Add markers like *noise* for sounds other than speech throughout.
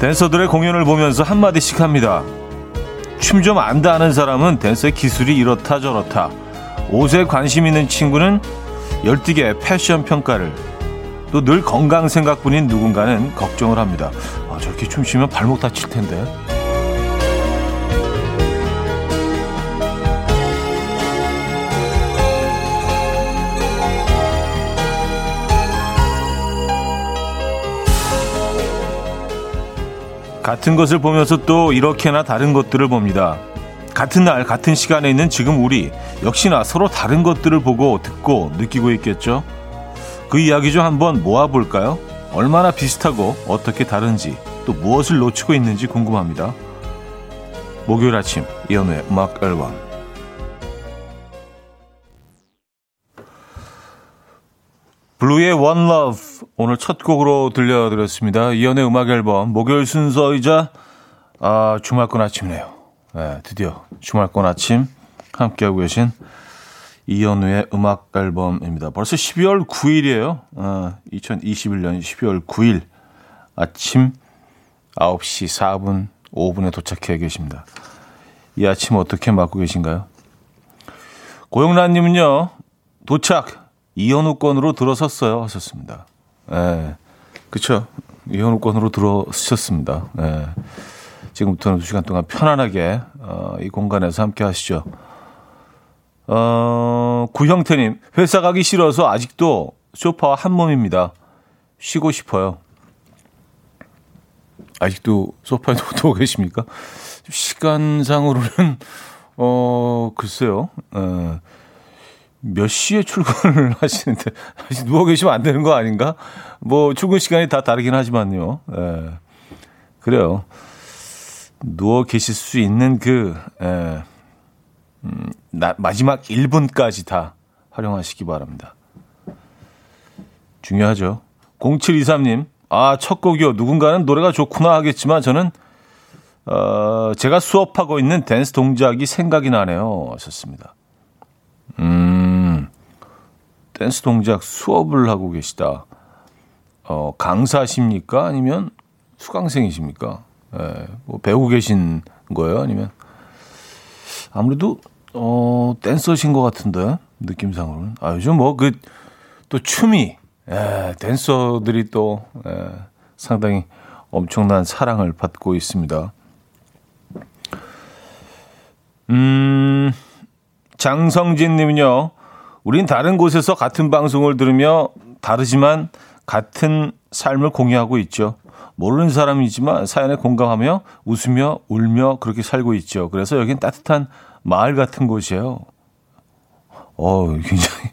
댄서들의 공연을 보면서 한마디씩 합니다. 춤 좀 안다 하는 사람은 댄서의 기술이 이렇다 저렇다. 옷에 관심 있는 친구는 열띠게 패션 평가를 또 늘 건강 생각뿐인 누군가는 걱정을 합니다. 아, 저렇게 춤추면 발목 다칠 텐데. 같은 것을 보면서 또 이렇게나 다른 것들을 봅니다. 같은 날, 같은 시간에 있는 지금 우리, 역시나 서로 다른 것들을 보고 듣고 느끼고 있겠죠? 그 이야기 좀 한번 모아볼까요? 얼마나 비슷하고 어떻게 다른지, 또 무엇을 놓치고 있는지 궁금합니다. 목요일 아침, 이연우의 음악 앨범. 블루의 One Love 오늘 첫 곡으로 들려드렸습니다. 이연의 음악 앨범 목요일 순서이자 아, 주말권 아침이네요. 네, 드디어 주말권 아침 함께하고 계신 이연우의 음악 앨범입니다. 벌써 12월 9일이에요. 아, 2021년 12월 9일 아침 9시 4분 5분에 도착해 계십니다. 이 아침 어떻게 맞고 계신가요? 고영란님은요, 도착! 이현우 건으로 들어섰어요. 하셨습니다. 예. 그쵸. 이현우 건으로 들어서셨습니다. 예. 지금부터는 두 시간 동안 편안하게, 어, 이 공간에서 함께 하시죠. 어, 구형태님, 회사 가기 싫어서 아직도 소파와 한 몸입니다. 쉬고 싶어요. 아직도 소파에 누워 계십니까? 시간상으로는, 어, 글쎄요. 어, 몇 시에 출근을 *laughs* 하시는데 아직 누워 계시면 안 되는 거 아닌가? 뭐 출근 시간이 다 다르긴 하지만요. 예. 그래요. 누워 계실 수 있는 그 예. 음, 나, 마지막 1분까지 다 활용하시기 바랍니다. 중요하죠. 0723님, 아, 첫 곡이요. 누군가는 노래가 좋구나 하겠지만 저는, 어, 제가 수업하고 있는 댄스 동작이 생각이 나네요. 하셨습니다. 음, 댄스 동작 수업을 하고 계시다. 어, 강사십니까? 아니면 수강생이십니까? 예, 뭐 배우고 계신 거예요? 아니면 아무래도 어, 댄서신 것 같은데 느낌상으로는. 아, 요즘 뭐 그 또 춤이 예, 댄서들이 또 예, 상당히 엄청난 사랑을 받고 있습니다. 음. 장성진 님은요. 우린 다른 곳에서 같은 방송을 들으며 다르지만 같은 삶을 공유하고 있죠. 모르는 사람이지만 사연에 공감하며 웃으며 울며 그렇게 살고 있죠. 그래서 여긴 따뜻한 마을 같은 곳이에요. 어, 굉장히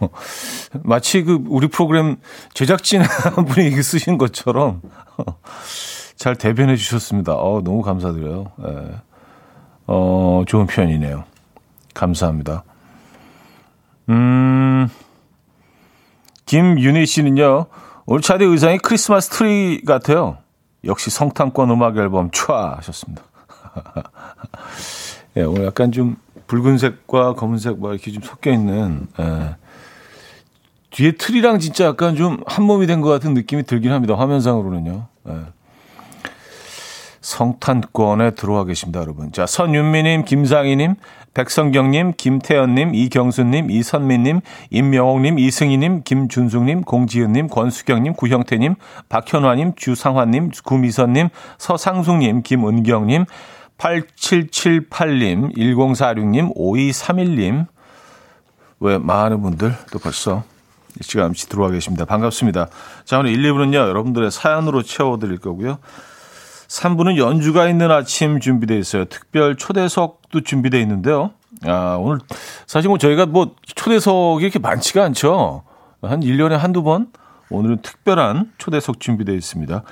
*laughs* 마치 그 우리 프로그램 제작진 한 *laughs* 분이 쓰신 것처럼 *laughs* 잘 대변해 주셨습니다. 어, 너무 감사드려요. 예. 어, 좋은 표현이네요. 감사합니다. 음, 김윤희 씨는요, 오늘 차대 의상이 크리스마스 트리 같아요. 역시 성탄권 음악 앨범 촤 하셨습니다. *laughs* 예, 오늘 약간 좀 붉은색과 검은색 막 이렇게 좀 섞여 있는, 예. 뒤에 트리랑 진짜 약간 좀 한 몸이 된 것 같은 느낌이 들긴 합니다. 화면상으로는요. 예. 성탄권에 들어와 계십니다, 여러분. 자, 선윤미님, 김상희님, 백성경님, 김태연님, 이경수님, 이선미님, 임명옥님, 이승희님, 김준숙님, 공지은님, 권수경님, 구형태님, 박현화님, 주상환님, 구미선님, 서상숙님, 김은경님, 8778님, 1046님, 5231님. 왜 많은 분들 또 벌써 시간없이 들어와 계십니다. 반갑습니다. 자, 오늘 1, 2부는요, 여러분들의 사연으로 채워드릴 거고요. 3부는 연주가 있는 아침 준비되어 있어요. 특별 초대석도 준비되어 있는데요. 아, 오늘 사실 뭐 저희가 뭐 초대석이 이렇게 많지가 않죠. 한 1년에 한두 번? 오늘은 특별한 초대석 준비되어 있습니다.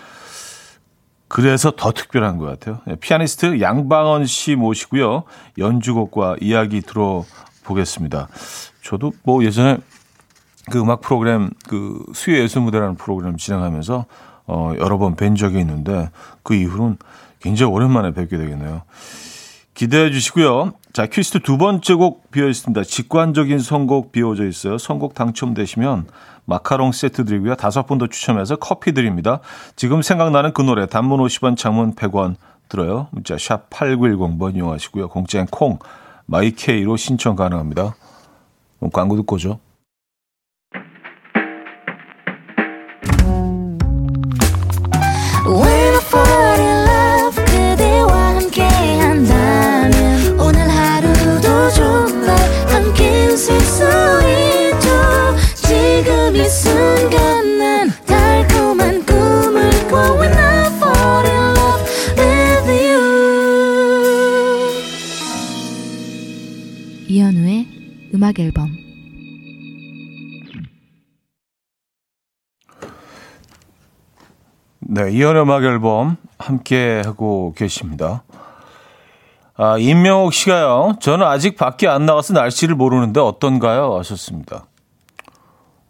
그래서 더 특별한 것 같아요. 네, 피아니스트 양방원 씨 모시고요. 연주곡과 이야기 들어보겠습니다. 저도 뭐 예전에 그 음악 프로그램 그 수요 예술 무대라는 프로그램 진행하면서 어, 여러 번 뵌 적이 있는데 그 이후로는 굉장히 오랜만에 뵙게 되겠네요. 기대해 주시고요. 자, 퀴스트 두 번째 곡 비어 있습니다. 직관적인 선곡 비워져 있어요. 선곡 당첨되시면 마카롱 세트 드리고요. 다섯 분 더 추첨해서 커피 드립니다. 지금 생각나는 그 노래 단문 50원, 장문 100원 들어요. 문자 샵 8910번 이용하시고요. 공짜인 콩, 마이케이로 신청 가능합니다. 광고 듣고 오죠. 음악 앨범 네, 이현의 음악 앨범 함께 하고 계십니다. 아, 임명옥 씨가요. 저는 아직 밖에 안 나가서 날씨를 모르는데 어떤가요? 하셨습니다.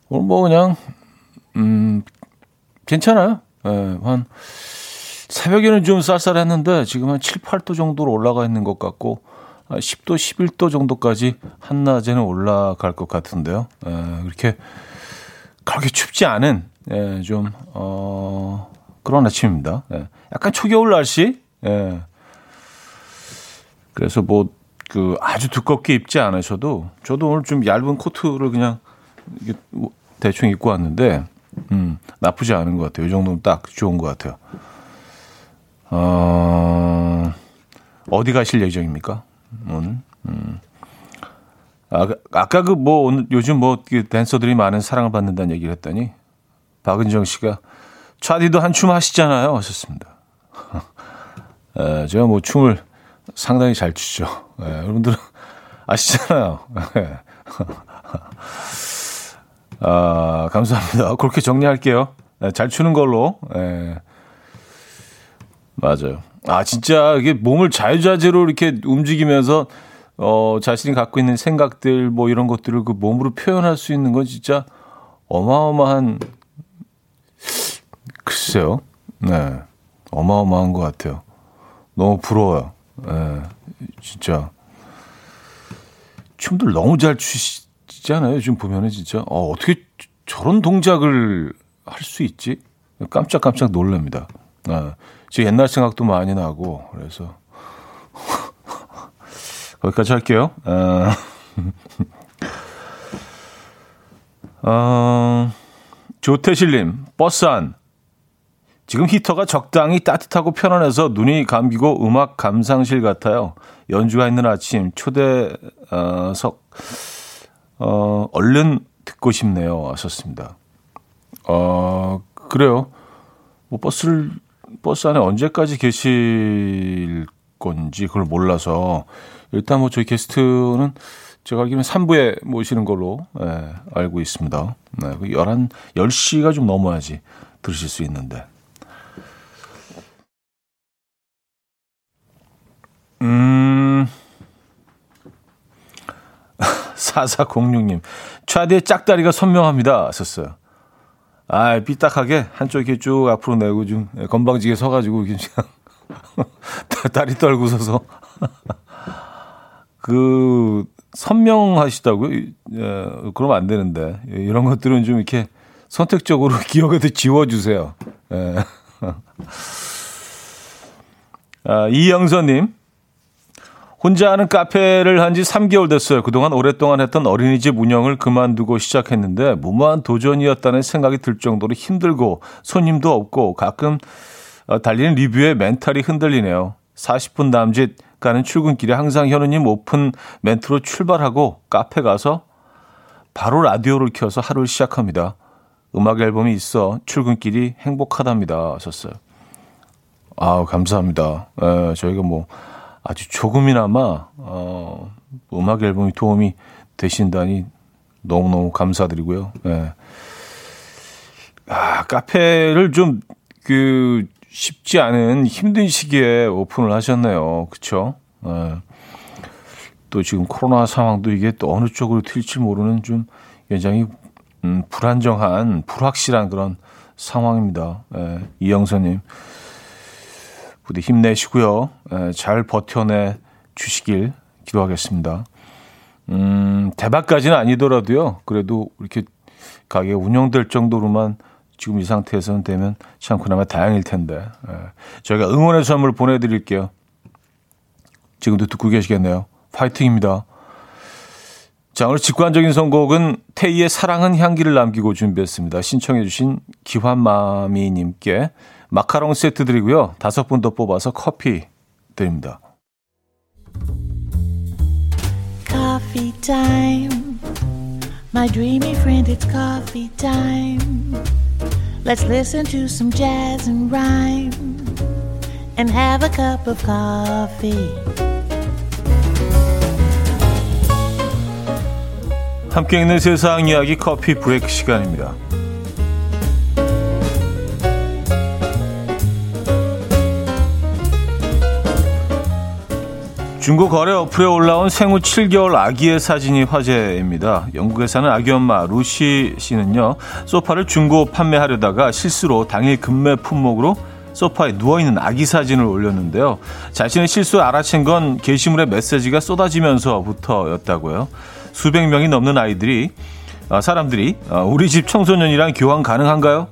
오늘 뭐 그냥 음 괜찮아요. 네, 한 새벽에는 좀 쌀쌀했는데 지금 한 7, 8도 정도로 올라가 있는 것 같고 10도, 11도 정도까지 한낮에는 올라갈 것 같은데요. 에, 그렇게 그렇게 춥지 않은 에, 좀 어, 그런 아침입니다. 에, 약간 초겨울 날씨. 에. 그래서 뭐 그 아주 두껍게 입지 않으셔도 저도 오늘 좀 얇은 코트를 그냥 뭐 대충 입고 왔는데 음, 나쁘지 않은 것 같아요. 이 정도면 딱 좋은 것 같아요. 어, 어디 가실 예정입니까? 오늘. 음. 아, 아까 그 뭐 오늘 요즘 뭐 댄서들이 많은 사랑을 받는다는 얘기를 했더니 박은정 씨가 차디도 한 춤 하시잖아요. 하셨습니다. *laughs* 에, 제가 뭐 춤을 상당히 잘 추죠. 에, 여러분들은 *laughs* 아시잖아요. *laughs* 아, 감사합니다. 그렇게 정리할게요. 에, 잘 추는 걸로. 에, 맞아요. 아, 진짜 이게 몸을 자유자재로 이렇게 움직이면서 어, 자신이 갖고 있는 생각들 뭐 이런 것들을 그 몸으로 표현할 수 있는 건 진짜 어마어마한 글쎄요. 네. 어마어마한 것 같아요. 너무 부러워요. 네. 진짜. 춤들 너무 잘 추시잖아요. 지금 보면은 진짜. 어, 어떻게 저런 동작을 할 수 있지? 깜짝깜짝 놀랍니다. 네. 제 옛날 생각도 많이 나고 그래서 *laughs* 거기까지 할게요. 어, *laughs* 어, 조태실님 버스 안 지금 히터가 적당히 따뜻하고 편안해서 눈이 감기고 음악 감상실 같아요. 연주가 있는 아침 초대석 어, 얼른 듣고 싶네요. 하셨습니다. 어, 그래요. 뭐 버스를 버스 안에 언제까지 계실 건지 그걸 몰라서 일단 뭐 저희 게스트는 제가 알기로는 3부에 모시는 걸로 예, 알고 있습니다. 네, 11, 그 10시가 좀 넘어야지 들으실 수 있는데. 음, *laughs* 4406님, 차디의 짝다리가 선명합니다. 썼어요. 아, 삐딱하게 한쪽 이렇게 쭉 앞으로 내고 좀 건방지게 서가지고 그냥 *laughs* 다리 떨고 서서 그 선명하시다고요? 예, 그러면 안 되는데 이런 것들은 좀 이렇게 선택적으로 *laughs* 기억에서 지워주세요. 예. *laughs* 아, 이영선님 혼자 하는 카페를 한 지 3개월 됐어요. 그동안 오랫동안 했던 어린이집 운영을 그만두고 시작했는데 무모한 도전이었다는 생각이 들 정도로 힘들고 손님도 없고 가끔 어, 달리는 리뷰에 멘탈이 흔들리네요. 40분 남짓 가는 출근길에 항상 현우님 오픈 멘트로 출발하고 카페 가서 바로 라디오를 켜서 하루를 시작합니다. 음악 앨범이 있어 출근길이 행복하답니다. 하셨어요. 아 감사합니다. 에, 저희가 뭐 아주 조금이나마 어, 음악 앨범이 도움이 되신다니 너무너무 감사드리고요. 예. 아, 카페를 좀 그 쉽지 않은 힘든 시기에 오픈을 하셨네요. 그렇죠? 예. 또 지금 코로나 상황도 이게 또 어느 쪽으로 튈지 모르는 좀 굉장히 음, 불안정한 불확실한 그런 상황입니다. 예. 이영선님 부디 힘내시고요. 에, 잘 버텨내 주시길 기도하겠습니다. 음, 대박까지는 아니더라도요. 그래도 이렇게 가게가 운영될 정도로만 지금 이 상태에서는 되면 참 그나마 다행일 텐데. 예. 저희가 응원의 선물 보내드릴게요. 지금도 듣고 계시겠네요. 파이팅입니다. 자, 오늘 직관적인 선곡은 태희의 사랑은 향기를 남기고 준비했습니다. 신청해주신 기환마미님께 마카롱 세트 드리고요. 다섯 분 더 뽑아서 커피 드립니다. Coffee time. My dreamy friend, it's coffee time. Let's listen to some jazz and rhyme and have a cup of coffee. 함께 있는 세상 이야기 커피 브레이크 시간입니다. 중고 거래 어플에 올라온 생후 7개월 아기의 사진이 화제입니다. 영국에 사는 아기 엄마 루시 씨는요, 소파를 중고 판매하려다가 실수로 당일 급매 품목으로 소파에 누워있는 아기 사진을 올렸는데요. 자신의 실수 알아챈 건 게시물의 메시지가 쏟아지면서부터였다고요. 수백 명이 넘는 아이들이, 아, 사람들이, 아, 우리 집 청소년이랑 교환 가능한가요?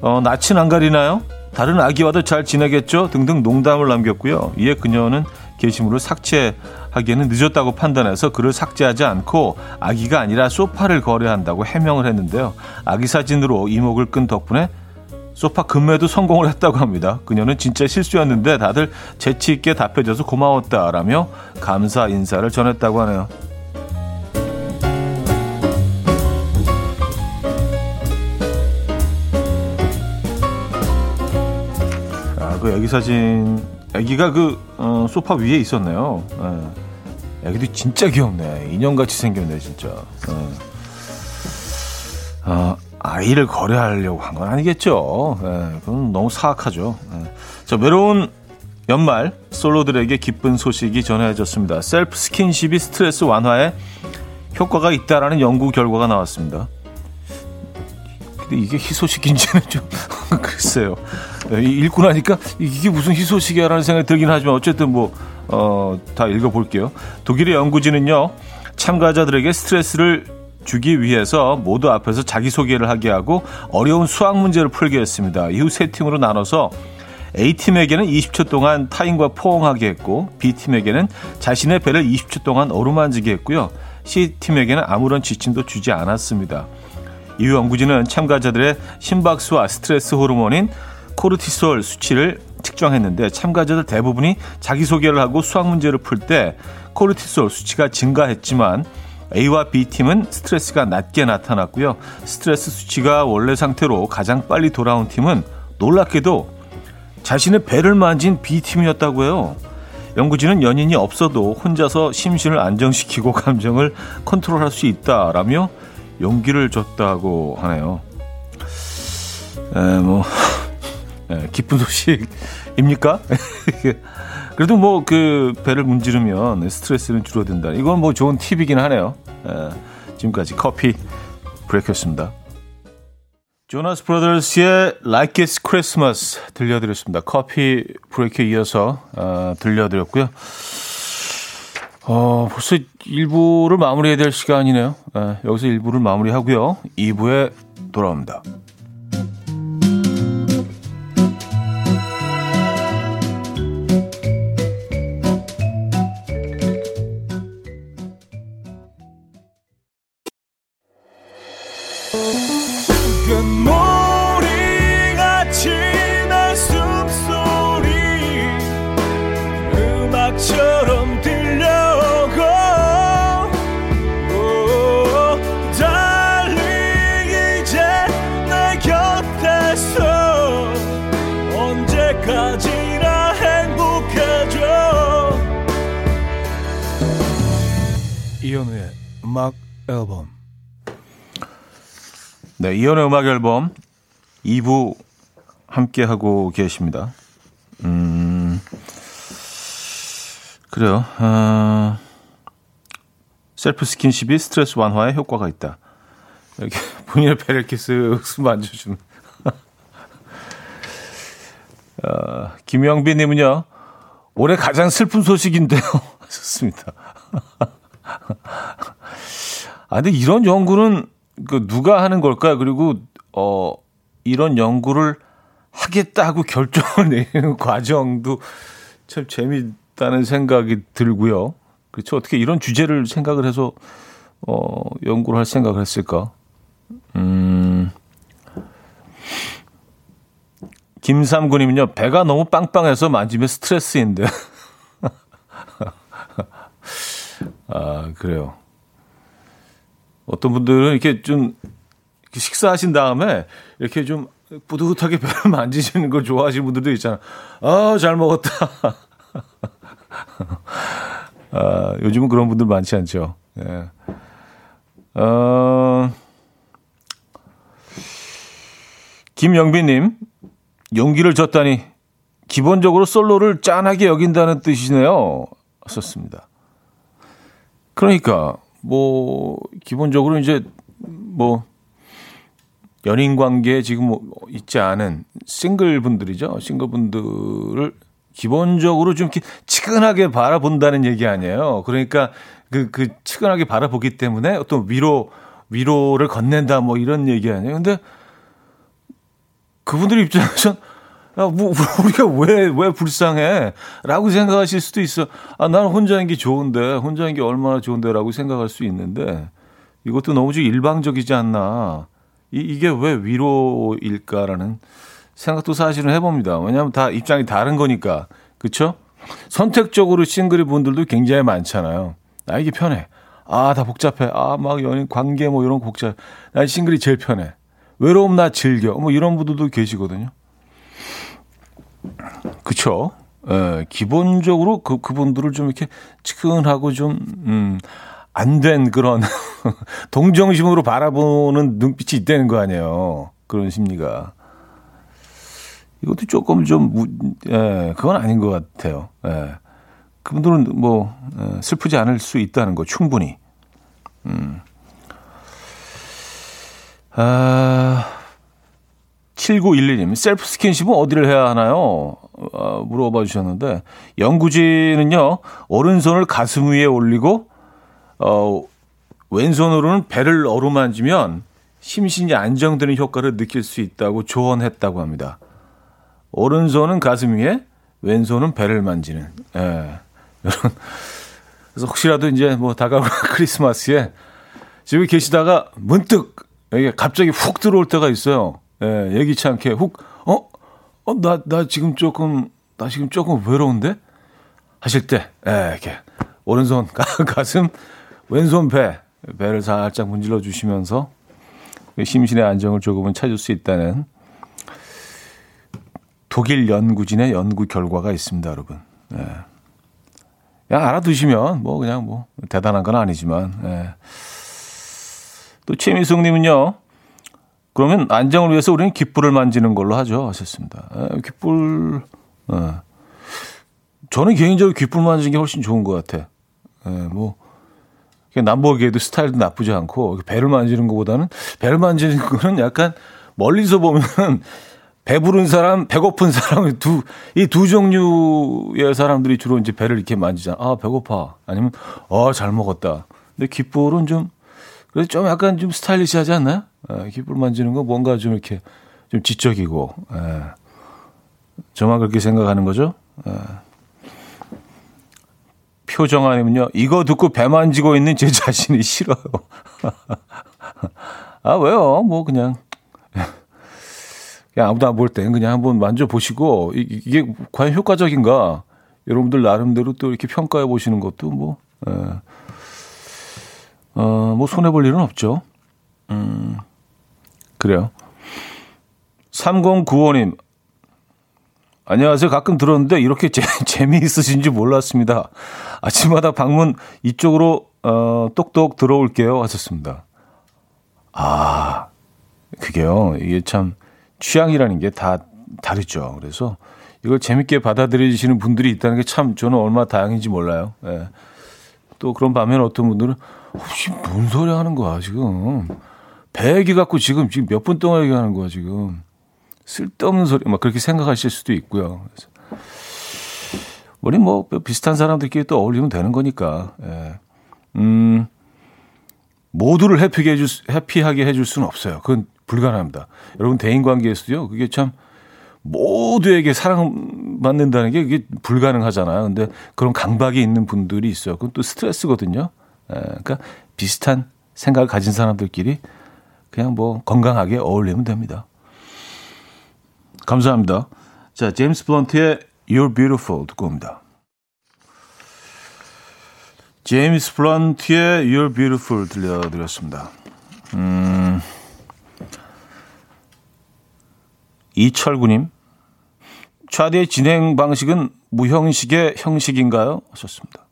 어, 낯은 안 가리나요? 다른 아기와도 잘 지내겠죠? 등등 농담을 남겼고요. 이에 그녀는 게시물을 삭제하기에는 늦었다고 판단해서 글을 삭제하지 않고 아기가 아니라 소파를 거래한다고 해명을 했는데요. 아기 사진으로 이목을 끈 덕분에 소파 금매도 성공을 했다고 합니다. 그녀는 진짜 실수였는데 다들 재치 있게 답해줘서 고마웠다라며 감사 인사를 전했다고 하네요. 그 애기 사진 아기가 그 어, 소파 위에 있었네요. 예. 애기도 진짜 귀엽네. 인형같이 생겼네, 진짜. 예. 어, 아이를 거래하려고 한 건 아니겠죠. 예, 그건 너무 사악하죠. 예. 자, 외로운 연말 솔로들에게 기쁜 소식이 전해졌습니다. 셀프 스킨십이 스트레스 완화에 효과가 있다라는 연구 결과가 나왔습니다. 근데 이게 희소식인지는 좀 *laughs* 글쎄요. 네, 읽고 나니까 이게 무슨 희소식이야라는 생각이 들긴 하지만 어쨌든 뭐, 어, 다 읽어볼게요. 독일의 연구진은요, 참가자들에게 스트레스를 주기 위해서 모두 앞에서 자기소개를 하게 하고 어려운 수학 문제를 풀게 했습니다. 이후 세 팀으로 나눠서 A팀에게는 20초 동안 타인과 포옹하게 했고 B팀에게는 자신의 배를 20초 동안 어루만지게 했고요. C팀에게는 아무런 지침도 주지 않았습니다. 이후 연구진은 참가자들의 심박수와 스트레스 호르몬인 코르티솔 수치를 측정했는데 참가자들 대부분이 자기소개를 하고 수학 문제를 풀 때 코르티솔 수치가 증가했지만 A와 B팀은 스트레스가 낮게 나타났고요. 스트레스 수치가 원래 상태로 가장 빨리 돌아온 팀은 놀랍게도 자신의 배를 만진 B팀이었다고 해요. 연구진은 연인이 없어도 혼자서 심신을 안정시키고 *laughs* 감정을 컨트롤할 수 있다라며 용기를 줬다고 하네요. 에, 뭐 *laughs* 네, 기쁜 소식입니까? *laughs* 그래도 뭐 그 배를 문지르면 스트레스는 줄어든다. 이건 뭐 좋은 팁이긴 하네요. 네, 지금까지 커피 브레이크였습니다. 조나스 브라더스의 Like It's Christmas 들려드렸습니다. 커피 브레이크에 이어서 어, 들려드렸고요. 어, 벌써 1부를 마무리해야 될 시간이네요. 네, 여기서 1부를 마무리하고요. 2부에 돌아옵니다. 음악 앨범. 네, 이연의 음악 앨범 2부 함께 하고 계십니다. 음, 그래요. 어, 셀프 스킨십이 스트레스 완화에 효과가 있다. 이렇게 *laughs* 본인의 배를 쓱 만져주는. 어, *laughs* 김영빈님은요, 올해 가장 슬픈 소식인데요. *laughs* 좋습니다. *laughs* 아, 근데 이런 연구는 그 누가 하는 걸까요? 그리고 어 이런 연구를 하겠다고 결정을 *laughs* 내리는 과정도 참 재밌다는 생각이 들고요. 그렇죠. 어떻게 이런 주제를 생각을 해서 어 연구를 할 생각을 했을까? 음. 김삼군님은요, 배가 너무 빵빵해서 만지면 스트레스인데. *laughs* 아, 그래요. 어떤 분들은 이렇게 좀 식사하신 다음에 이렇게 좀 뿌듯하게 *laughs* 배를 만지시는 걸 좋아하시는 분들도 있잖아. 아, 잘 먹었다. *laughs* 아, 요즘은 그런 분들 많지 않죠. 예. 어, 김영빈님, 용기를 줬다니 기본적으로 솔로를 짠하게 여긴다는 뜻이네요. 썼습니다. 그러니까 뭐 기본적으로 이제 뭐 연인 관계에 지금 뭐 있지 않은 싱글 분들이죠. 싱글 분들을 기본적으로 좀 이렇게 치근하게 바라본다는 얘기 아니에요. 그러니까 그, 그 치근하게 바라보기 때문에 어떤 위로, 위로를 건넨다 뭐 이런 얘기 아니에요. 근데 그분들 입장에선 야, 뭐, *laughs* 우리가 왜, 왜 불쌍해? 라고 생각하실 수도 있어. 아, 나는 혼자인 게 좋은데, 혼자인 게 얼마나 좋은데? 라고 생각할 수 있는데, 이것도 너무 좀 일방적이지 않나. 이, 이게 왜 위로일까라는 생각도 사실은 해봅니다. 왜냐하면 다 입장이 다른 거니까. 그쵸? 선택적으로 싱글이 분들도 굉장히 많잖아요. 나 이게 편해. 아, 다 복잡해. 아, 막 연인 관계 뭐 이런 거 복잡해. 난 싱글이 제일 편해. 외로움 나 즐겨. 뭐 이런 분들도 계시거든요. 그쵸? 예, 기본적으로 그, 그분들을 좀 이렇게 치근하고 좀, 음, 안 된 그런 *laughs* 동정심으로 바라보는 눈빛이 있다는 거 아니에요. 그런 심리가. 이것도 조금 좀, 예, 그건 아닌 것 같아요. 예. 그분들은 뭐, 예, 슬프지 않을 수 있다는 거, 충분히. 음. 아, 7911님, 셀프 스킨십은 어디를 해야 하나요? 어, 물어봐 주셨는데, 연구진은요, 오른손을 가슴 위에 올리고, 어, 왼손으로는 배를 어루만지면 심신이 안정되는 효과를 느낄 수 있다고 조언했다고 합니다. 오른손은 가슴 위에, 왼손은 배를 만지는. 예. 그래서 혹시라도 이제 뭐 다가올 *laughs* 크리스마스에 집에 계시다가 문득 이게 갑자기 훅 들어올 때가 있어요. 예, 예기치 않게 훅, 어? 어, 나, 나 지금 조금, 나 지금 조금 외로운데? 하실 때, 예, 이렇게. 오른손 *laughs* 가슴, 왼손 배, 배를 살짝 문질러 주시면서 심신의 안정을 조금은 찾을 수 있다는 독일 연구진의 연구 결과가 있습니다, 여러분. 예. 그냥 알아두시면 뭐 그냥 뭐 대단한 건 아니지만 예. 또 최미숙님은요. 그러면 안정을 위해서 우리는 귓불을 만지는 걸로 하죠. 하셨습니다. 예, 귓불. 예. 저는 개인적으로 귓불 만지는 게 훨씬 좋은 것 같아. 예, 뭐 남보기에도 스타일도 나쁘지 않고 배를 만지는 것보다는 배를 만지는 거는 약간 멀리서 보면은 배부른 사람, 배고픈 사람 두 이 두 종류의 사람들이 주로 이제 배를 이렇게 만지잖아. 아 배고파. 아니면 어잘 먹었다. 근데 귓불은 좀 그래서 좀 약간 좀 스타일리시하지 않나요? 예, 귓불 만지는 거 뭔가 좀 이렇게 좀 지적이고. 예. 저만 그렇게 생각하는 거죠? 예. 표정아님은요, 이거 듣고 배 만지고 있는 제 자신이 *laughs* 싫어요. 아, 왜요? 뭐, 그냥. 그냥 아무도 안 볼 땐 그냥 한번 만져보시고, 이 게 과연 효과적인가? 여러분들 나름대로 또 이렇게 평가해 보시는 것도 뭐, 예. 어, 뭐, 손해볼 일은 없죠. 음, 그래요. 3095님, 안녕하세요. 가끔 들었는데 이렇게 재, *laughs* 재미있으신지 몰랐습니다. 아침마다 방문 이쪽으로 어, 똑똑 들어올게요. 하셨습니다. 아, 그게요. 이게 참 취향이라는 게 다 다르죠. 그래서 이걸 재밌게 받아들이시는 분들이 있다는 게 참 저는 얼마나 다행인지 몰라요. 예. 또 그런 반면 어떤 분들은 혹시 뭔 소리 하는 거야 지금 배 얘기 갖고 지금 지금 몇 분 동안 얘기하는 거야 지금 쓸데없는 소리 막 그렇게 생각하실 수도 있고요. 그래서 우리 뭐 비슷한 사람들끼리 또 어울리면 되는 거니까. 예. 음. 모두를 해피하게 해줄, 해피하게 해줄 수는 없어요. 그건 불가능합니다. 여러분 대인 관계에서도요. 그게 참 모두에게 사랑받는다는 게 그게 불가능하잖아요. 근데 그런 강박이 있는 분들이 있어요. 그건 또 스트레스거든요. 그러니까 비슷한 생각을 가진 사람들끼리 그냥 뭐 건강하게 어울리면 됩니다. 감사합니다. 자, 제임스 블런트의 You're Beautiful 듣고 옵니다. 제임스 블런트의 You're Beautiful 들려드렸습니다. 음, 이철구님, 차디의 진행 방식은 무형식의 형식인가요? 하셨습니다.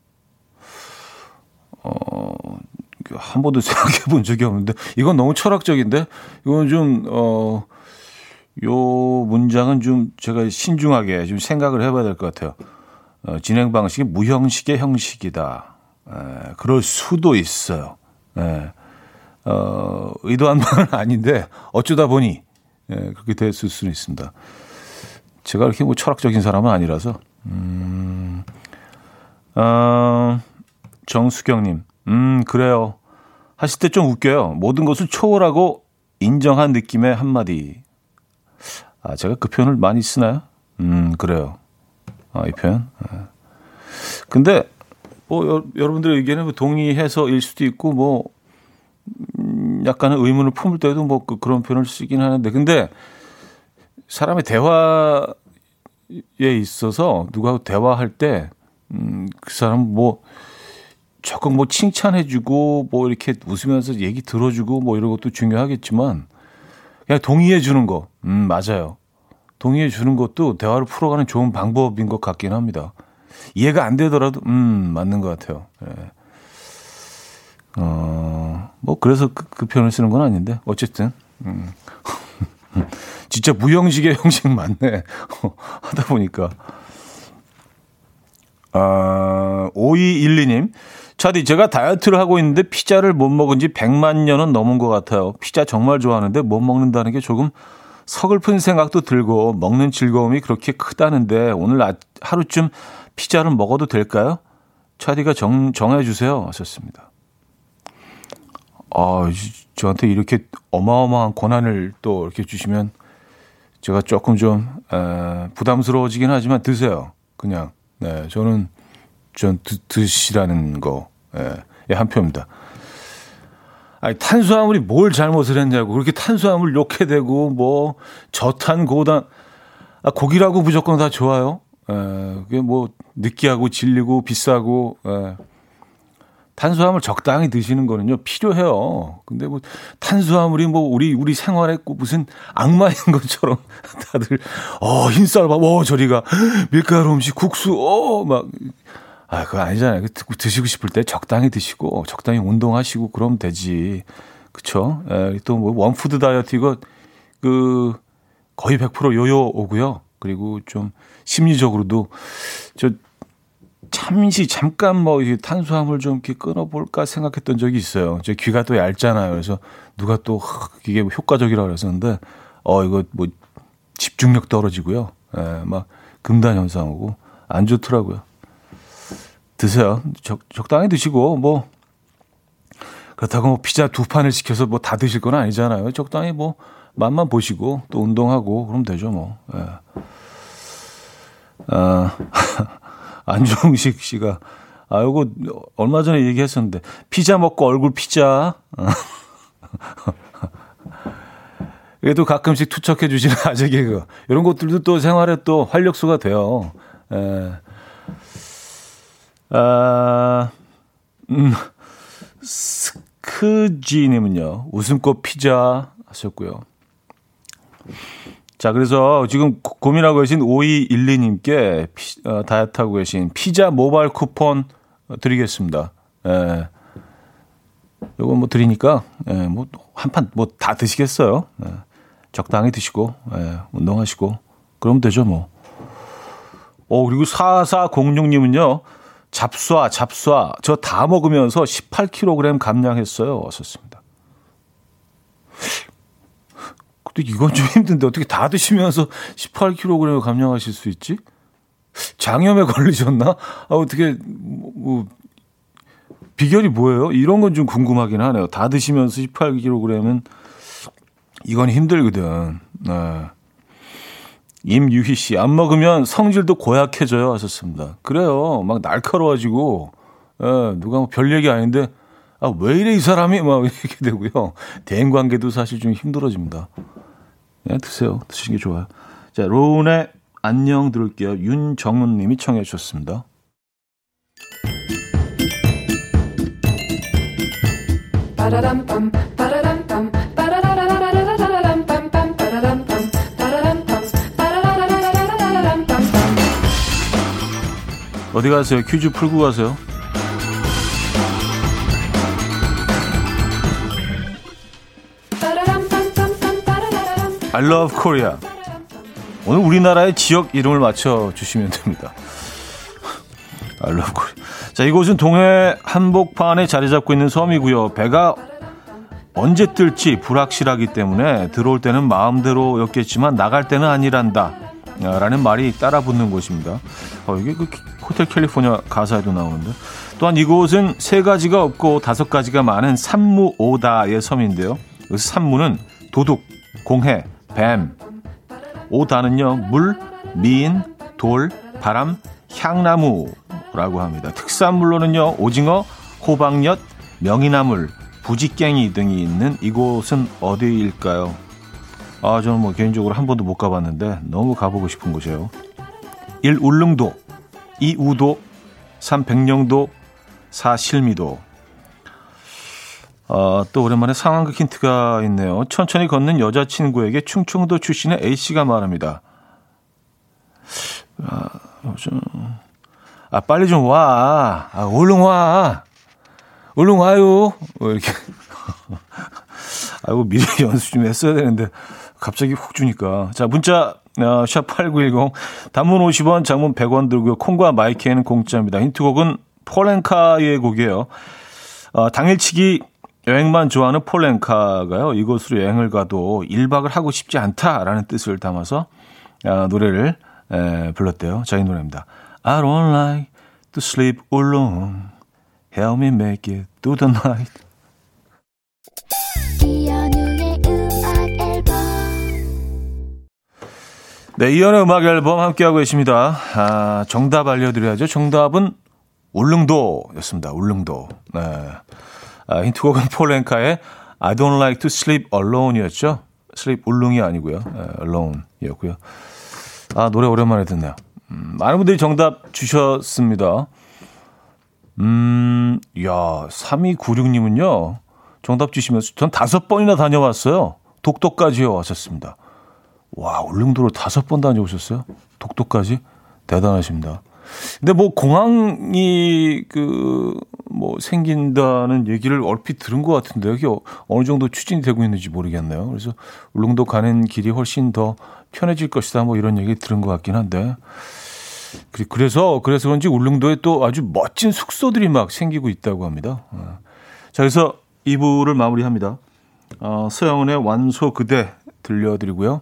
어, 한 번도 *laughs* 생각해 본 적이 없는데, 이건 너무 철학적인데, 이건 좀, 어, 요 문장은 좀 제가 신중하게 좀 생각을 해봐야 될 것 같아요. 어, 진행 방식이 무형식의 형식이다. 에, 그럴 수도 있어요. 에, 어, 의도한 *laughs* 바는 아닌데 어쩌다 보니 에, 그렇게 됐을 수는 있습니다. 제가 그렇게 뭐 철학적인 사람은 아니라서. 음, 어, 정수경님, 음, 그래요. 하실 때 좀 웃겨요. 모든 것을 초월하고 인정한 느낌의 한마디. 아, 제가 그 표현을 많이 쓰나요? 음, 그래요. 아, 이 표현? 네. 근데, 뭐, 여, 러분들의 의견에 뭐 동의해서일 수도 있고, 뭐, 음, 약간의 의문을 품을 때도 뭐 그, 그런 표현을 쓰긴 하는데, 근데 사람의 대화에 있어서 누가 대화할 때, 음, 그 사람 뭐, 적극 뭐 칭찬해주고, 뭐 이렇게 웃으면서 얘기 들어주고, 뭐 이런 것도 중요하겠지만, 그냥 동의해 주는 거. 음, 맞아요. 동의해 주는 것도 대화를 풀어가는 좋은 방법인 것 같긴 합니다. 이해가 안 되더라도, 음, 맞는 것 같아요. 예. 어, 뭐, 그래서 그, 그 표현을 쓰는 건 아닌데, 어쨌든, 음. *laughs* 진짜 무형식의 형식 맞네. *laughs* 하다 보니까. 아, 5212님. 차디, 제가 다이어트를 하고 있는데 피자를 못 먹은 지 100만 년은 넘은 것 같아요. 피자 정말 좋아하는데 못 먹는다는 게 조금 서글픈 생각도 들고 먹는 즐거움이 그렇게 크다는데 오늘 아, 하루쯤 피자를 먹어도 될까요? 차디가 정, 정해주세요. 하셨습니다. 아, 저한테 이렇게 어마어마한 권한을 또 이렇게 주시면 제가 조금 좀 에, 부담스러워지긴 하지만 드세요. 그냥. 네, 저는 전 드, 드시라는 거 예, 예, 한 표입니다. 아니, 탄수화물이 뭘 잘못을 했냐고. 그렇게 탄수화물 욕해 대고, 뭐, 저탄, 고단, 아, 고기라고 무조건 다 좋아요. 에, 예, 그게 뭐, 느끼하고 질리고 비싸고, 에. 예. 탄수화물 적당히 드시는 거는요, 필요해요. 근데 뭐, 탄수화물이 뭐, 우리, 우리 생활에 꼭 무슨 악마인 *laughs* 것처럼 다들, 어, 흰쌀밥, 어, 저리가, 밀가루 음식, 국수, 어, 막, 아, 그거 아니잖아요. 그 드시고 싶을 때 적당히 드시고 적당히 운동하시고 그러면 되지. 그쵸? 에, 예, 또뭐 원푸드 다이어트 이거 그 거의 100% 요요 오고요. 그리고 좀 심리적으로도 저 잠시 잠깐 뭐 탄수화물 좀 이렇게 끊어볼까 생각했던 적이 있어요. 제 귀가 또 얇잖아요. 그래서 누가 또 이게 효과적이라고 그랬었는데 어 이거 뭐 집중력 떨어지고요. 예, 막 금단 현상 오고 안 좋더라고요. 드세요. 적, 적당히 드시고 뭐 그렇다고 뭐 피자 두 판을 시켜서 뭐 다 드실 건 아니잖아요. 적당히 뭐 맛만 보시고 또 운동하고 그럼 되죠 뭐. 예. 아, *laughs* 안종식 씨가 아 이거 얼마 전에 얘기했었는데 피자 먹고 얼굴 피자. *laughs* 그래도 가끔씩 투척해 주시는 *laughs* 아재 개그 이런 것들도 또 생활에 또 활력소가 돼요. 예. 아, 음, 스크지님은요, 웃음꽃 피자 하셨고요. 자, 그래서 지금 고민하고 계신 5212님께 피, 어, 다이어트 하고 계신 피자 모바일 쿠폰 드리겠습니다. 예. 요거 뭐 드리니까, 예, 뭐, 한 판, 뭐, 다 드시겠어요. 예. 적당히 드시고, 예, 운동하시고, 그럼 되죠, 뭐. 어, 그리고 4406님은요, 잡쏴, 잡쏴. 저다 먹으면서 18kg 감량했어요. 왔었습니다. 근데 이건 좀 힘든데 어떻게 다 드시면서 18kg 감량하실 수 있지? 장염에 걸리셨나? 아, 어떻게, 뭐, 비결이 뭐예요? 이런 건 좀 궁금하긴 하네요. 다 드시면서 18kg은 이건 힘들거든. 네. 임유희 씨, 안 먹으면 성질도 고약해져요. 하셨습니다. 그래요. 막 날카로워지고, 예, 누가 뭐 별 얘기 아닌데, 아, 왜 이래, 이 사람이? 막 *laughs* 이렇게 되고요. 대인 관계도 사실 좀 힘들어집니다. 예, 드세요. 드시는 게 좋아요. 자, 로운의 안녕 들을게요. 윤정은 님이 청해 주셨습니다. 어디 가세요? 퀴즈 풀고 가세요. Love Korea. 오늘 우리나라의 지역 이름을 맞춰 주시면 됩니다. *laughs* Love Korea. 자, 이곳은 동해 한복판에 자리 잡고 있는 섬이고요. 배가 언제 뜰지 불확실하기 때문에 들어올 때는 마음대로였겠지만 나갈 때는 아니란다. 라는 말이 따라 붙는 곳입니다. 어, 이게 그 호텔 캘리포니아 가사에도 나오는데. 또한 이곳은 세 가지가 없고 다섯 가지가 많은 산무 오다의 섬인데요. 여기서 산무는 도둑, 공해, 뱀. 오다는요, 물, 미인, 돌, 바람, 향나무라고 합니다. 특산물로는요, 오징어, 호박엿, 명이나물, 부지깽이 등이 있는 이곳은 어디일까요? 아, 저는 뭐 개인적으로 한 번도 못 가봤는데 너무 가보고 싶은 곳이에요. 1. 울릉도 2. 우도 3. 백령도 4. 실미도 어, 또 오랜만에 상황극 힌트가 있네요. 천천히 걷는 여자친구에게 충청도 출신의 A씨가 말합니다. 아, 좀, 아 빨리 좀 와. 아, 얼른 와. 얼른 와요. 뭐 이렇게. *laughs* 아이고, 미리 연습 좀 했어야 되는데, 갑자기 훅 주니까. 자, 문자, 어, 샵8910. 단문 50원, 장문 100원 들고요. 콩과 마이크에는 공짜입니다. 힌트곡은 폴렌카의 곡이에요. 어, 당일치기 여행만 좋아하는 폴렌카가요. 이곳으로 여행을 가도 1박을 하고 싶지 않다라는 뜻을 담아서 어, 노래를 에, 불렀대요. 자기 노래입니다. I don't like to sleep alone. Help me make it through the night. 네, 이연의 음악 앨범 함께하고 계십니다. 아, 정답 알려드려야죠. 정답은 울릉도였습니다. 울릉도. 네. 아, 힌트곡은 *laughs* 폴렌카의 I don't like to sleep alone이었죠. sleep 울릉이 아니고요. 네, alone이었고요. 아, 노래 오랜만에 듣네요. 음, 많은 분들이 정답 주셨습니다. 음, 야, 3296님은요, 정답 주시면서 전 다섯 번이나 다녀왔어요. 독도까지요. 하셨습니다. 와, 울릉도로 다섯 번 다녀오셨어요? 독도까지? 대단하십니다. 근데 뭐 공항이 그 뭐 생긴다는 얘기를 얼핏 들은 것 같은데 여기 어느 정도 추진이 되고 있는지 모르겠네요. 그래서 울릉도 가는 길이 훨씬 더 편해질 것이다 뭐 이런 얘기 들은 것 같긴 한데 그래서 그래서 그런지 울릉도에 또 아주 멋진 숙소들이 막 생기고 있다고 합니다. 어. 자 그래서 2부를 마무리합니다. 어, 서영은의 완소 그대 들려드리고요.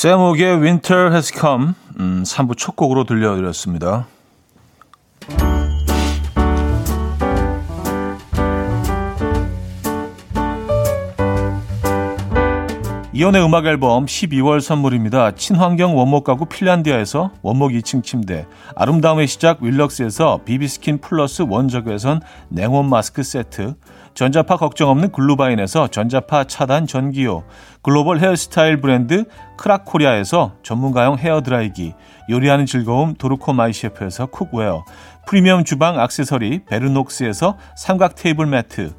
세목의 Winter Has Come 음, 3부 첫 곡으로 들려드렸습니다. 이연의 음악 앨범 12월 선물입니다. 친환경 원목 가구 핀란디아에서 원목 2층 침대, 아름다움의 시작 윌럭스에서 비비스킨 플러스 원적외선 냉온 마스크 세트, 전자파 걱정 없는 글루바인에서 전자파 차단 전기요, 글로벌 헤어스타일 브랜드 크라코리아에서 전문가용 헤어드라이기, 요리하는 즐거움 도르코 마이셰프에서 cookware, 프리미엄 주방 악세서리 베르녹스에서 삼각 테이블 매트,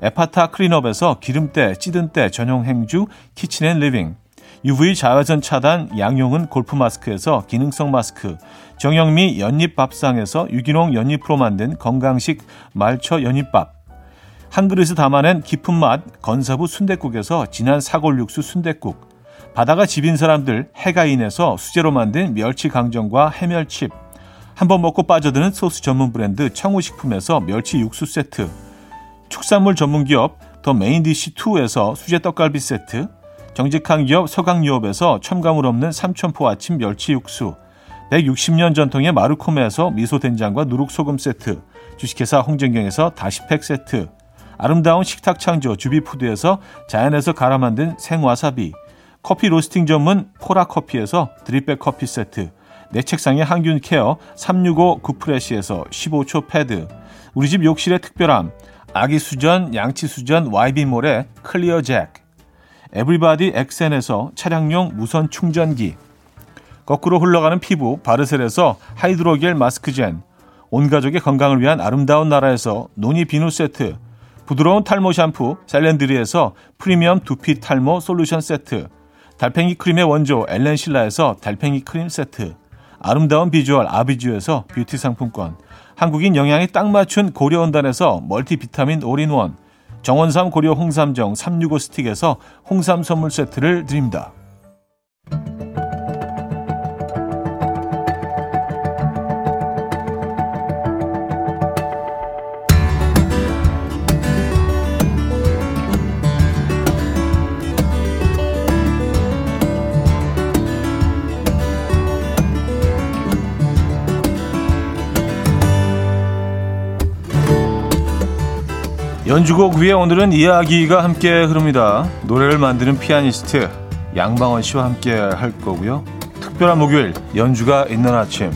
에파타 클린업에서 기름때, 찌든때 전용 행주 키친앤 리빙, UV 자외선 차단 양용은 골프 마스크에서 기능성 마스크, 정영미 연잎밥상에서 유기농 연잎으로 만든 건강식 말초 연잎밥, 한 그릇에 담아낸 깊은 맛 건사부 순댓국에서 진한 사골 육수 순댓국, 바다가 집인 사람들 해가인에서 수제로 만든 멸치 강정과 해멸칩, 한번 먹고 빠져드는 소스 전문 브랜드 청우식품에서 멸치 육수 세트, 축산물 전문 기업 더 메인디시2에서 수제 떡갈비 세트, 정직한 기업 서강유업에서 첨가물 없는 삼천포 아침 멸치 육수, 160년 전통의 마르코메에서 미소된장과 누룩소금 세트, 주식회사 홍정경에서 다시팩 세트, 아름다운 식탁 창조 주비푸드에서 자연에서 갈아 만든 생와사비, 커피 로스팅 전문 포라커피에서 drip bag 커피 세트, 내 책상의 항균 care 365 구프레시에서 15초 패드, 우리 집 욕실의 특별함, 아기 수전, 양치 수전 YB몰의 클리어 잭, 에브리바디 엑센에서 차량용 무선 충전기 거꾸로 흘러가는 피부 바르셀에서 하이드로겔 마스크젠 온 가족의 건강을 위한 아름다운 나라에서 노니 비누 세트 부드러운 탈모 샴푸 셀렌드리에서 프리미엄 두피 탈모 솔루션 세트 달팽이 크림의 원조 엘렌실라에서 달팽이 크림 세트 아름다운 비주얼 아비주에서 뷰티 상품권 한국인 영양에 딱 맞춘 고려원단에서 멀티비타민 올인원 정원삼 고려 홍삼정 365 스틱에서 홍삼 선물 세트를 드립니다. 연주곡 위에 오늘은 이야기가 함께 흐릅니다. 노래를 만드는 피아니스트 양방원 씨와 함께 할 거고요. 특별한 목요일 연주가 있는 아침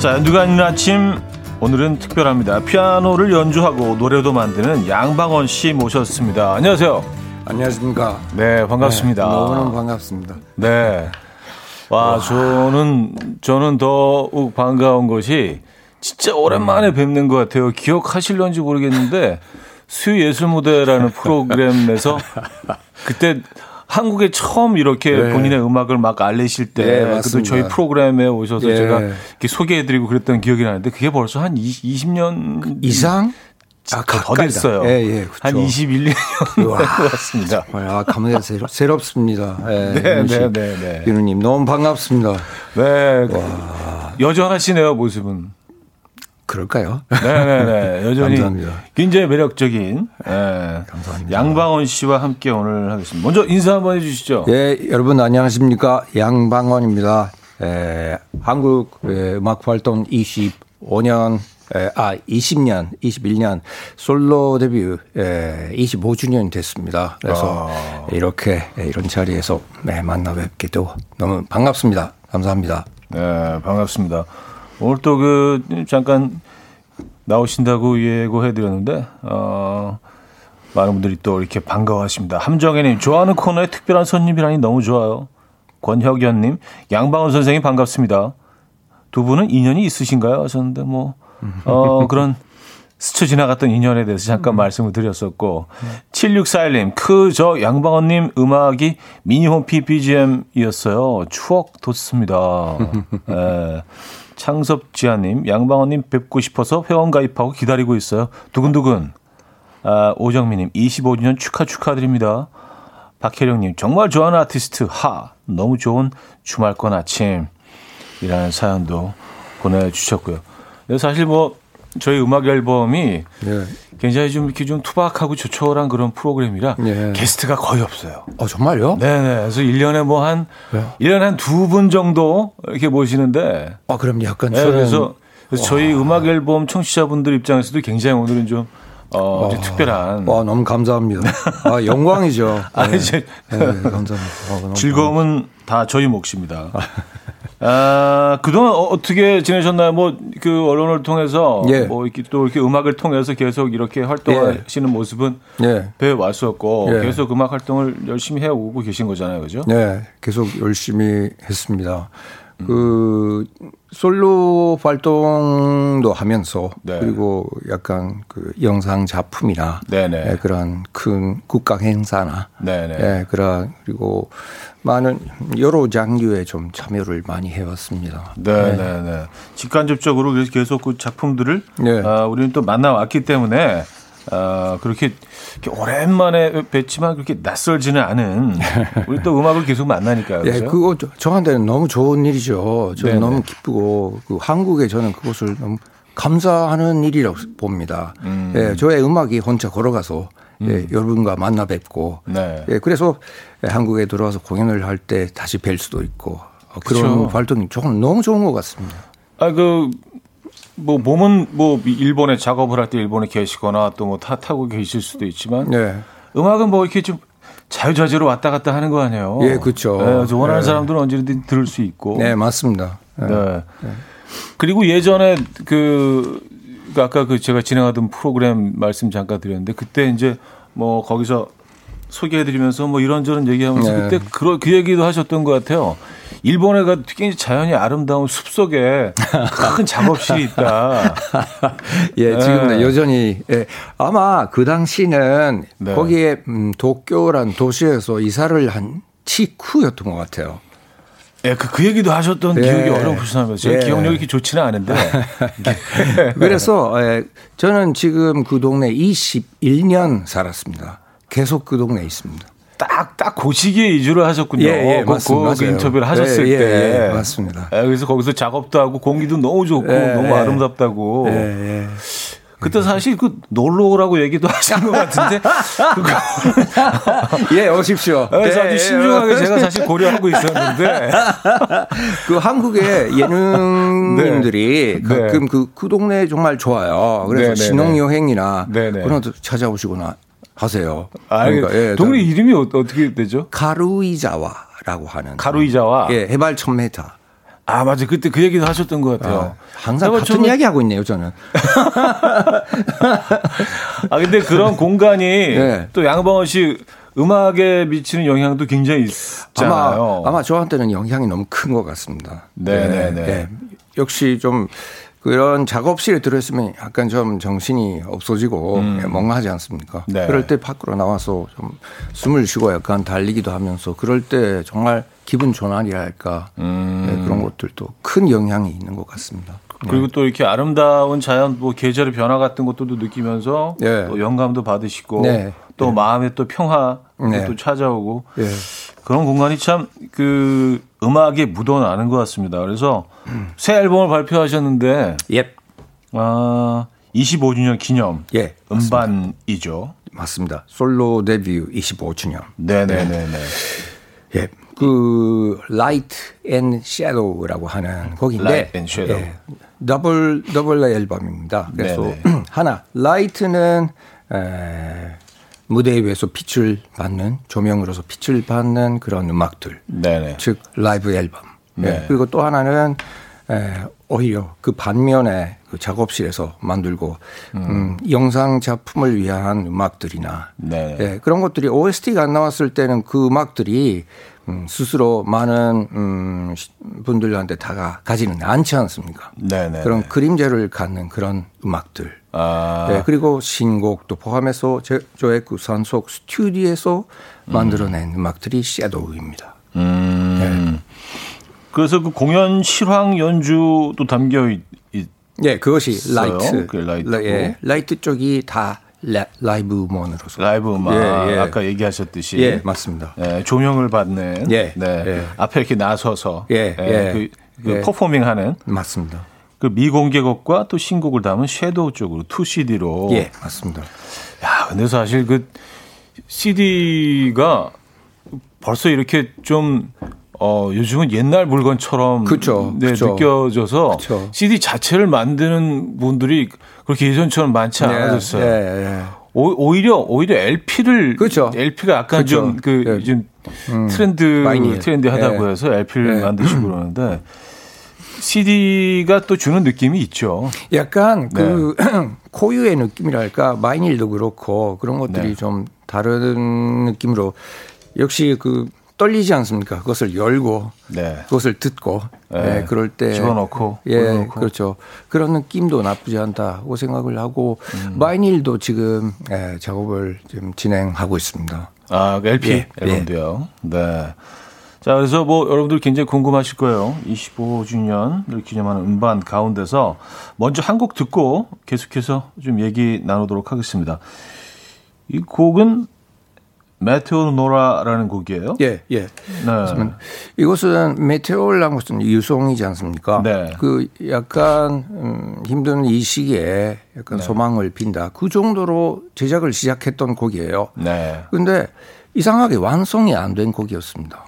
자, 연주가 있는 아침 오늘은 특별합니다. 피아노를 연주하고 노래도 만드는 양방원 씨 모셨습니다. 안녕하세요. 안녕하십니까. 네, 반갑습니다. 네, 너무너무 반갑습니다. 네. 와, 와, 저는, 저는 더욱 반가운 것이 진짜 오랜만에 음. 뵙는 것 같아요. 기억하실런지 모르겠는데 *laughs* 수예술무대라는 프로그램에서 그때 한국에 처음 이렇게 네. 본인의 음악을 막 알리실 때 네, 그도 저희 프로그램에 오셔서 네. 제가 이렇게 소개해드리고 그랬던 기억이 나는데 그게 벌써 한 20, 년 이상 아, 더 됐어요. 예, 예, 그렇죠. 한 21년 된것 *laughs* 같습니다. 아, 감회가 새롭습니다. 예, *laughs* 네, 네, 네, 네. 윤우님 너무 반갑습니다. 네, 와. 여전하시네요 모습은. 그럴까요? 네네네. *laughs* 여전히 감사합니다. 굉장히 매력적인 네. 감사합니다. 양방원 씨와 함께 오늘 하겠습니다. 먼저 인사 한번 해주시죠. 예, 여러분 안녕하십니까? 양방원입니다. 에, 한국 에, 음악 활동 25년 에, 아 20년, 21년 솔로 데뷔 에, 25주년 됐습니다. 그래서 아. 이렇게 이런 자리에서 네, 만나 뵙기도 너무 반갑습니다. 감사합니다. 네, 반갑습니다. 오늘 또 그 잠깐 나오신다고 예고해드렸는데 어, 많은 분들이 또 이렇게 반가워하십니다. 함정혜님 좋아하는 코너에 특별한 손님이라니 너무 좋아요. 권혁연님 양방원 선생님 반갑습니다. 두 분은 인연이 있으신가요? 하셨는데 뭐 어, 그런 스쳐 지나갔던 인연에 대해서 잠깐 음. 말씀을 드렸었고 음. 7641님 그 저 양방원님 음악이 미니홈피 BGM이었어요. 추억 돋습니다. *laughs* 예. 창섭지아님, 양방원님 뵙고 싶어서 회원 가입하고 기다리고 있어요. 두근두근. 아, 오정민님, 25주년 축하 축하드립니다. 박혜령님, 정말 좋아하는 아티스트, 하. 너무 좋은 주말권 아침. 이라는 사연도 보내주셨고요. 사실 뭐, 저희 음악 앨범이 네. 굉장히 좀 이렇게 좀 투박하고 조촐한 그런 프로그램이라 네. 게스트가 거의 없어요. 어, 정말요? 네네. 그래서 1년에 뭐 한, 네. 1년에 한 두 분 정도 이렇게 모시는데. 아, 그럼 약간 네, 그래서, 그래서 저희 음악 앨범 청취자분들 입장에서도 굉장히 오늘은 좀 어, 와, 특별한. 와, 너무 감사합니다. 아, 영광이죠. *laughs* 아, 네. 이제. 네, 감사합니다. 아, 즐거움은 다 저희 몫입니다. 아, 그동안 어, 떻게 지내셨나요? 뭐, 그 언론을 통해서, 예. 뭐, 이렇게 또 이렇게 음악을 통해서 계속 이렇게 활동하시는 예. 모습은 예. 배워 왔었고, 예. 계속 음악 활동을 열심히 해 오고 계신 거잖아요. 그죠? 네. 계속 열심히 했습니다. 그 솔로 활동도 하면서 네. 그리고 약간 그 영상 작품이나 네, 그런 큰 국가 행사나 네, 그런 그리고 많은 여러 장르에 좀 참여를 많이 해왔습니다. 네, 네, 네. 직간접적으로 계속 그 작품들을 네. 아, 우리는 또 만나왔기 때문에 아, 그렇게 오랜만에 뵙지만 그렇게 낯설지는 않은 *laughs* 우리 또 음악을 계속 만나니까요. 예, 그거 저한테는 너무 좋은 일이죠. 저는 네네. 너무 기쁘고 그 한국에 저는 그것을 너무 감사하는 일이라고 봅니다. 음. 예, 저의 음악이 혼자 걸어가서 예, 음. 여러분과 만나 뵙고 네. 예, 그래서 한국에 들어와서 공연을 할 때 다시 뵐 수도 있고 그런 그렇죠. 활동이 조금 너무 좋은 것 같습니다. 아, 그 뭐 몸은 뭐 일본에 작업을 할 때 일본에 계시거나 또 뭐 타고 계실 수도 있지만 네. 음악은 뭐 이렇게 좀 자유자재로 왔다 갔다 하는 거 아니에요? 예, 그렇죠. 네, 원하는 네. 사람들은 언제든 들을 수 있고. 네, 맞습니다. 네. 네. 그리고 예전에 그, 그 아까 그 제가 진행하던 프로그램 말씀 잠깐 드렸는데 그때 이제 뭐 거기서 소개해드리면서 뭐 이런저런 얘기하면서 네. 그때 그, 그 얘기도 하셨던 것 같아요. 일본에 가 특히 자연이 아름다운 숲 속에 큰 작업실이 있다. *laughs* 예, 지금 네. 여전히 예, 아마 그 당시는 네. 거기에 음, 도쿄란 도시에서 이사를 한 직후였던 것 같아요. 예, 그, 그 얘기도 하셨던 예. 기억이 어렴풋하면서 예. 기억력이 이렇게 좋지는 않은데. *laughs* 그래서 예, 저는 지금 그 동네 21년 살았습니다. 계속 그 동네에 있습니다. 딱, 딱 그 시기에 이주를 하셨군요. 예, 예, 그, 맞습니다. 그 인터뷰를 하셨을 예, 예 때. 예, 맞습니다. 예, 그래서 거기서 작업도 하고 공기도 너무 좋고 예, 너무 아름답다고. 그때 사실 그 놀러 오라고 얘기도 *laughs* 하신 것 같은데. *laughs* 예, 오십시오. 그래서 아주 신중하게 제가 사실 고려하고 있었는데. *laughs* 그 한국의 예능인들이 네. 가끔 네. 그, 그 동네 정말 좋아요. 그래서 네, 네 신혼여행이나 그런 데 찾아오시거나 하세요. 아, 그러니까, 예, 동네 이름이 어, 떻게 되죠? 가루이자와라고 하는. 가루이자와? 예, 해발 1000m. 아, 맞아. 그때 그 얘기도 하셨던 것 같아요. 아, 항상 같은 좀... 이야기 하고 있네요, 저는. *laughs* 아, 근데 그런 공간이 *laughs* 네. 또 양방원 씨 음악에 미치는 영향도 굉장히 있잖아요. 아마, 아마 저한테는 영향이 너무 큰 것 같습니다. 네, 네. 네. 역시 좀 그런 작업실에 들어있으면 약간 좀 정신이 없어지고 음. 멍하지 않습니까? 네. 그럴 때 밖으로 나와서 좀 숨을 쉬고 약간 달리기도 하면서 그럴 때 정말 기분 전환이랄까 음. 네, 그런 것들도 큰 영향이 있는 것 같습니다. 그리고 네. 또 이렇게 아름다운 자연, 뭐 계절의 변화 같은 것들도 느끼면서 네. 또 영감도 받으시고 네. 또 네. 마음에 또 평화 네. 또 찾아오고 그런 공간이 참 그 음악에 묻어나는 것 같습니다. 그래서 음. 새 앨범을 발표하셨는데, 예. 아 25주년 기념 예, 음반이죠. 맞습니다. 솔로 데뷔 25주년. 네네네네. 예. 그 Light and Shadow라고 하는 곡인데. 예, 더블 더블 앨범입니다. 그래서 *clears throat* 하나 Light는 에, 무대 위에서 빛을 받는 조명으로서 빛을 받는 그런 음악들. 네네. 즉 라이브 앨범. 네. 네. 그리고 또 하나는 에, 오히려 그 반면에 그 작업실에서 만들고 음. 음, 영상 작품을 위한 음악들이나 네. 예, 그런 것들이 OST가 안 나왔을 때는 그 음악들이 음, 스스로 많은 음, 분들한테 다가가지는 않지 않습니까? 네네. 그런 그림자를 갖는 그런 음악들. 아. 네, 그리고 신곡도 포함해서 제, 저의 그 산속 스튜디오에서 음. 만들어낸 음악들이 Shadow입니다. 음. 네. 그래서 그 공연 실황 연주도 담겨 있, 있 네, 그것이 Light. Light. 예, Light 쪽이 다 라이브 음원으로서. 라이브 음악. 예, 예. 아까 얘기하셨듯이. 예, 맞습니다. 예, 조명을 받는. 예. 네. 예. 앞에 이렇게 나서서. 예. 예. 예. 그, 그 예. performing 하는. 맞습니다. 그 미공개곡과 또 신곡을 담은 Shadow 쪽으로 2CD로. 예, 맞습니다. 야, 근데 사실 그 CD가 벌써 이렇게 좀 어, 요즘은 옛날 물건처럼 그쵸, 네, 그쵸. 느껴져서 그쵸. CD 자체를 만드는 분들이 그렇게 예전처럼 많지 네, 않아졌어요. 네, 네. 오, 히려 오히려 LP를 그렇죠. LP가 약간 좀그 네. 좀 음, 트렌드 트렌디하다고 네. 해서 LP를 네. 만드시고 그러는데 CD가 또 주는 느낌이 있죠. 약간 그 *clears throat* 네. 고유의 느낌이랄까 마이닐도 그렇고 그런 것들이 네. 좀 다른 느낌으로 역시 그 떨리지 않습니까? 그것을 열고 네. 그것을 듣고 네. 네. 그럴 때 집어넣고 예 올려놓고. 그렇죠 그런 느낌도 나쁘지 않다고 생각을 하고 음. 마이닐도 지금 예, 작업을 지금 진행하고 있습니다. 아 LP 예. 앨범도요. 네. 자, 그래서 뭐 여러분들 굉장히 궁금하실 거예요. 25주년을 기념하는 음반 가운데서 먼저 한 곡 듣고 계속해서 좀 얘기 나누도록 하겠습니다. 이 곡은 메테오 노라라는 곡이에요. 예, 예. 네. 이것은 메테오라는 것은 유성이지 않습니까? 네. 그 약간 음, 힘든 이 시기에 약간 네. 소망을 빈다. 그 정도로 제작을 시작했던 곡이에요. 네. 근데 이상하게 완성이 안 된 곡이었습니다.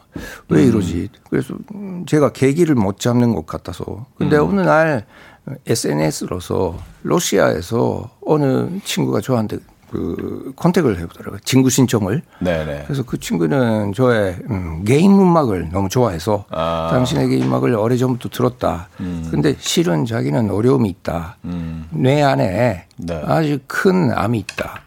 왜 음. 이러지? 그래서 제가 계기를 못 잡는 것 같아서. 근데 음. 어느 날 SNS로서 러시아에서 어느 친구가 저한테 그 contact을 해보더라고요. 친구 신청을. 네네. 그래서 그 친구는 저의 음, 게임 음악을 너무 좋아해서 아. 당신의 게임 음악을 오래전부터 들었다. 음. 근데 실은 자기는 어려움이 있다. 음. 뇌 안에 네. 아주 큰 암이 있다.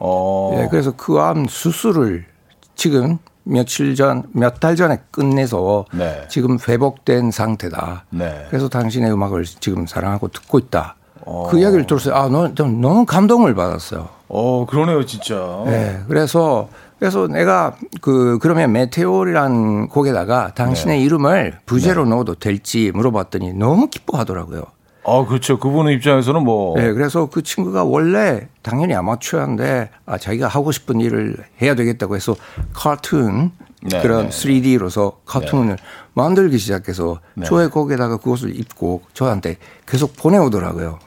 어. 네, 그래서 그 암 수술을 지금 며칠 전, 몇 달 전에 끝내서 네. 지금 회복된 상태다. 네. 그래서 당신의 음악을 지금 사랑하고 듣고 있다. 어. 그 이야기를 들었어요. 아, 너무, 너무 감동을 받았어요. 어, 그러네요, 진짜. 네. 그래서, 그래서 내가 그, 그러면 메테오리란 곡에다가 당신의 네. 이름을 부제로 네. 넣어도 될지 물어봤더니 너무 기뻐하더라고요. 아, 그렇죠. 그분의 입장에서는 뭐. 네, 그래서 그 친구가 원래 당연히 아마추어인데 아, 자기가 하고 싶은 일을 해야 되겠다고 해서 카툰 네, 그런 네. 3D로서 카툰을 네. 만들기 시작해서 네. 저의 곡에다가 그것을 입고 저한테 계속 보내오더라고요.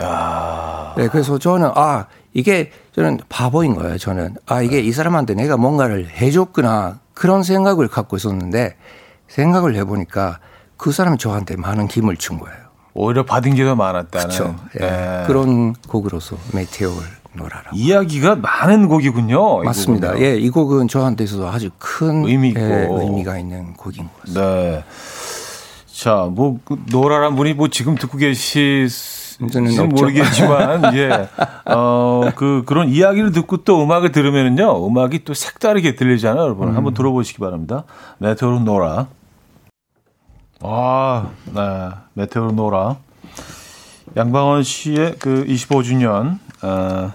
아. 네, 그래서 저는 아, 이게 저는 바보인 거예요, 저는. 아, 이게 이 사람한테 내가 뭔가를 해줬구나. 그런 생각을 갖고 있었는데 생각을 해보니까 그 사람이 저한테 많은 힘을 준 거예요. 오히려 받은 게 더 많았다는. 그렇죠. 예. 네. 그런 곡으로서 메테오를 노라라. 이야기가 많은 곡이군요. 맞습니다. 예, 이 곡은 저한테 있어서 아주 큰 의미 있고 예, 의미가 있는 곡인 것 같습니다. 네. 자, 뭐그 노라란 분이 뭐 지금 듣고 계시 는 모르겠지만 *laughs* 예. 어, 그 그런 이야기를 듣고 또 음악을 들으면은요. 음악이 또 색다르게 들리잖아요, 여러분. 음. 한번 들어보시기 바랍니다. 메테오로 노라. 아, 네. 메테오로 노라. 양방원 씨의 그 25주년 어,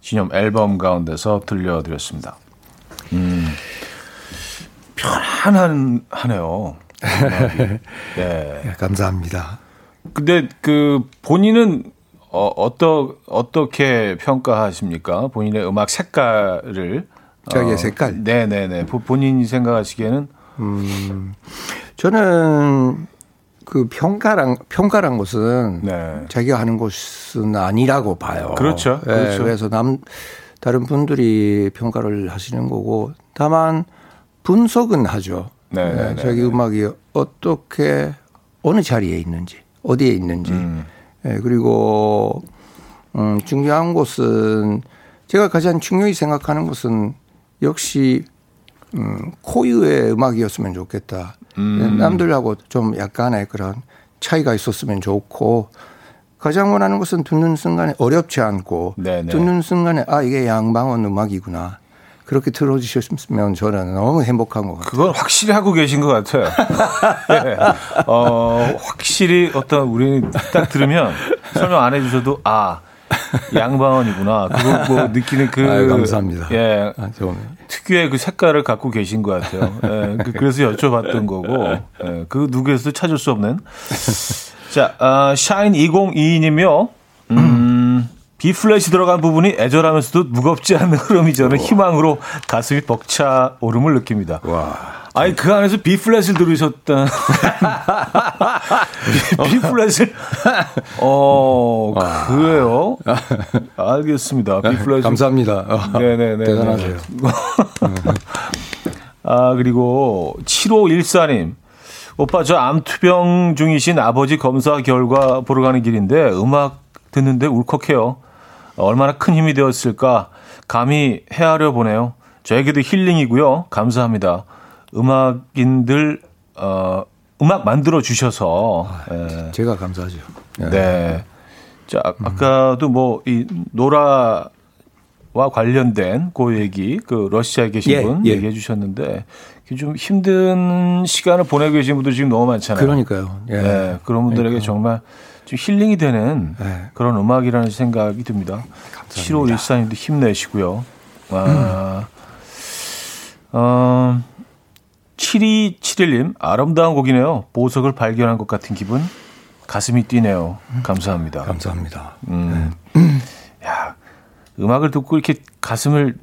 기념 앨범 가운데서 들려드렸습니다. 음, 편안한 하네요. *laughs* 네. 네, 감사합니다. 근데 그 본인은 어, 어떠, 어떻게 평가하십니까? 본인의 음악 색깔을. 자기의 어, 색깔? 네네네. 본인이 생각하시기에는? 음, 저는 그 평가란 평가란 것은 네. 자기가 하는 것은 아니라고 봐요. 그렇죠. 네, 그렇죠. 그래서 남 다른 분들이 평가를 하시는 거고 다만 분석은 하죠. 네, 네, 네 자기 네. 음악이 어떻게 어느 자리에 있는지 어디에 있는지 음. 네, 그리고 음, 중요한 것은 제가 가장 중요히 생각하는 것은 역시 음, 코유의 음악이었으면 좋겠다. 음. 남들하고 좀 약간의 그런 차이가 있었으면 좋고 가장 원하는 것은 듣는 순간에 어렵지 않고 네네. 듣는 순간에 아 이게 양방원 음악이구나 그렇게 들어주셨으면 저는 너무 행복한 것 같아요. 그건 확실히 하고 계신 것 같아요. *laughs* 네. 어, 확실히 어떤 우리 딱 들으면 설명 안 해주셔도 아 *laughs* 양방원이구나. 그거 뭐 *laughs* 느끼는 그. 아유, 감사합니다. 예. 아, 좀. 특유의 그 색깔을 갖고 계신 것 같아요. 예. 그, 그래서 여쭤봤던 거고. 예. 그 누구에서도 찾을 수 없는. 자, 아, 샤인 2022님이요. 음, 비플랫이 들어간 부분이 애절하면서도 무겁지 않은 흐름이 저는 희망으로 가슴이 벅차 오름을 느낍니다. 와. 아니 그 안에서 B 플랫을 들으셨다. B 플랫을 어 그래요? 알겠습니다. B 플랫 감사합니다. 네네네 대단하세요. *laughs* 아 그리고 7514님 오빠 저 암투병 중이신 아버지 검사 결과 보러 가는 길인데 음악 듣는데 울컥해요. 얼마나 큰 힘이 되었을까 감히 헤아려 보네요. 저에게도 힐링이고요. 감사합니다. 음악인들 어 음악 만들어 주셔서 아, 예. 제가 감사하죠. 예. 네. 자, 아, 아까도 뭐 이 노라 와 관련된 그 얘기 그 러시아에 계신 예, 분 예. 얘기해 주셨는데 좀 힘든 시간을 보내고 계신 분들 지금 너무 많잖아요. 그러니까요. 예. 네, 그런 분들에게 그러니까. 정말 좀 힐링이 되는 네. 그런 음악이라는 생각이 듭니다. 7호 1사님도 힘내시고요. 아, 음. 어, 7271님, 아름다운 곡이네요. 보석을 발견한 것 같은 기분. 가슴이 뛰네요. 감사합니다. 감사합니다. 음. 네. *clears throat* 야, 음악을 듣고 이렇게 가슴을,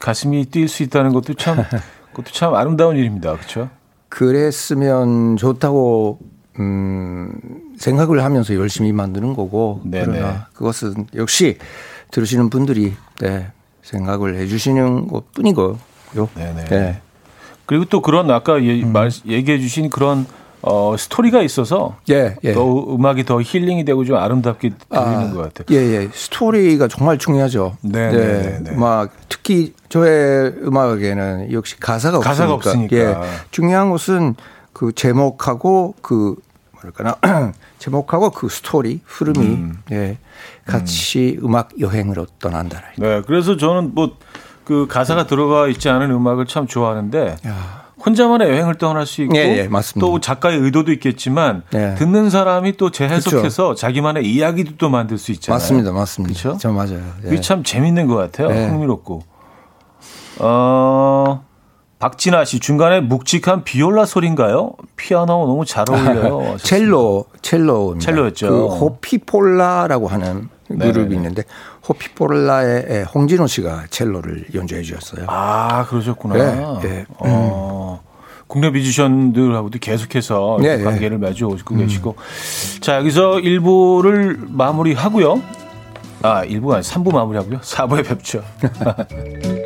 가슴이 뛸 수 있다는 것도 참, *laughs* 그것도 참 아름다운 일입니다. 그렇죠? 그랬으면 좋다고 음, 생각을 하면서 열심히 만드는 거고 네네. 그러나 그것은 역시 들으시는 분들이 네, 생각을 해주시는 것 뿐이고요. 네네. 네. 그리고 또 그런 아까 예, 음. 말, 얘기해 주신 그런 어, 스토리가 있어서 예, 예. 더 음악이 더 힐링이 되고 좀 아름답게 들리는 아, 것 같아요. 예, 예. 스토리가 정말 중요하죠. 네, 네, 네. 네. 막 특히 저의 음악에는 역시 가사가, 가사가 없으니까. 예. 중요한 것은 그 제목하고 그 뭐랄까나 *clears throat* 제목하고 그 스토리 흐름이 음. 예, 같이 음. 악 여행으로 떠난다. 네, 그래서 저는 뭐 그 가사가 들어가 있지 않은 음악을 참 좋아하는데 야. 혼자만의 여행을 떠날 수 있고 예, 예, 또 작가의 의도도 있겠지만 예. 듣는 사람이 또 재해석해서 그쵸. 자기만의 이야기도 또 만들 수 있잖아요. 맞습니다, 맞습니다. 그렇죠? 저 맞아요. 그게 참 재밌는 것 같아요. 예. 흥미롭고. 어. 박진아 씨 중간에 묵직한 비올라 소리인가요? 피아노 너무 잘 어울려요. *laughs* 첼로, 첼로. 첼로였죠. 그 호피폴라라고 하는 네네네. 그룹이 있는데 호피폴라의 홍진호 씨가 첼로를 연주해 주셨어요. 아, 그러셨구나. 네, 네. 어. 국내 뮤지션들하고도 계속해서 네, 관계를 맺어오고 음. 계시고. 자, 여기서 1부를 마무리하고요. 아, 1부가 아니 3부 마무리하고요. 4부에 뵙죠. *laughs*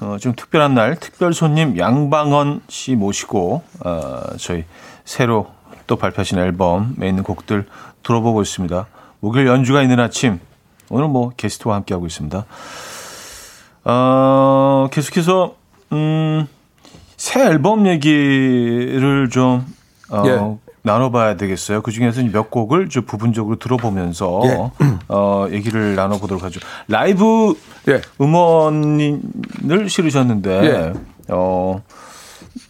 어, 좀 특별한 날, 특별 손님 양방원 씨 모시고, 어, 저희 새로 또 발표하신 앨범에 있는 곡들 들어보고 있습니다. 목요일 연주가 있는 아침, 오늘 뭐, 게스트와 함께 하고 있습니다. 어, 계속해서, 음, 새 앨범 얘기를 좀, 어, 예. 나눠봐야 되겠어요. 그 중에서 몇 곡을 좀 부분적으로 들어보면서 예. *clears throat* 어, 얘기를 나눠보도록 하죠. 라이브 예. 음원을 실으셨는데 예. 어,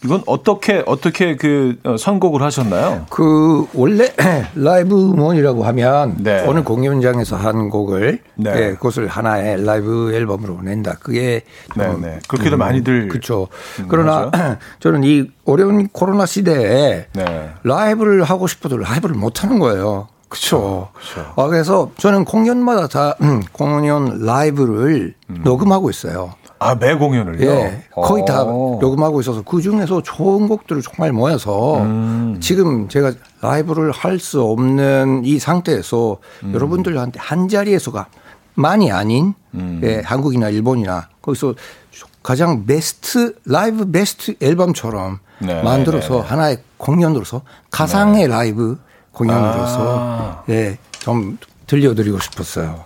이건 어떻게 어떻게 그 어, 선곡을 하셨나요? 그 원래 *clears throat* 라이브 음원이라고 하면 네. 어느 공연장에서 한 곡을 네. 네, 그것을 하나의 라이브 앨범으로 낸다. 그게 네, 네. 그렇게도 음, 많이들 그렇죠. 그러나 *clears throat* 저는 이 어려운 코로나 시대에 네. 라이브를 하고 싶어도 라이브를 못 하는 거예요. 그렇죠. 아, 그래서 저는 공연마다 다 음, 공연 라이브를 음. 녹음하고 있어요. 아, 매 공연을요? 예. 거의 다 어. 녹음하고 있어서 그 중에서 좋은 곡들을 정말 모아서 음. 지금 제가 라이브를 할 수 없는 이 상태에서 음. 여러분들한테 한 자리에서가 많이 아닌 음. 예, 한국이나 일본이나 거기서 가장 베스트 라이브 베스트 앨범처럼 네. 만들어서 네. 하나의 공연으로서 가상의 네. 라이브 공연으로서 아. 예, 좀 들려드리고 싶었어요.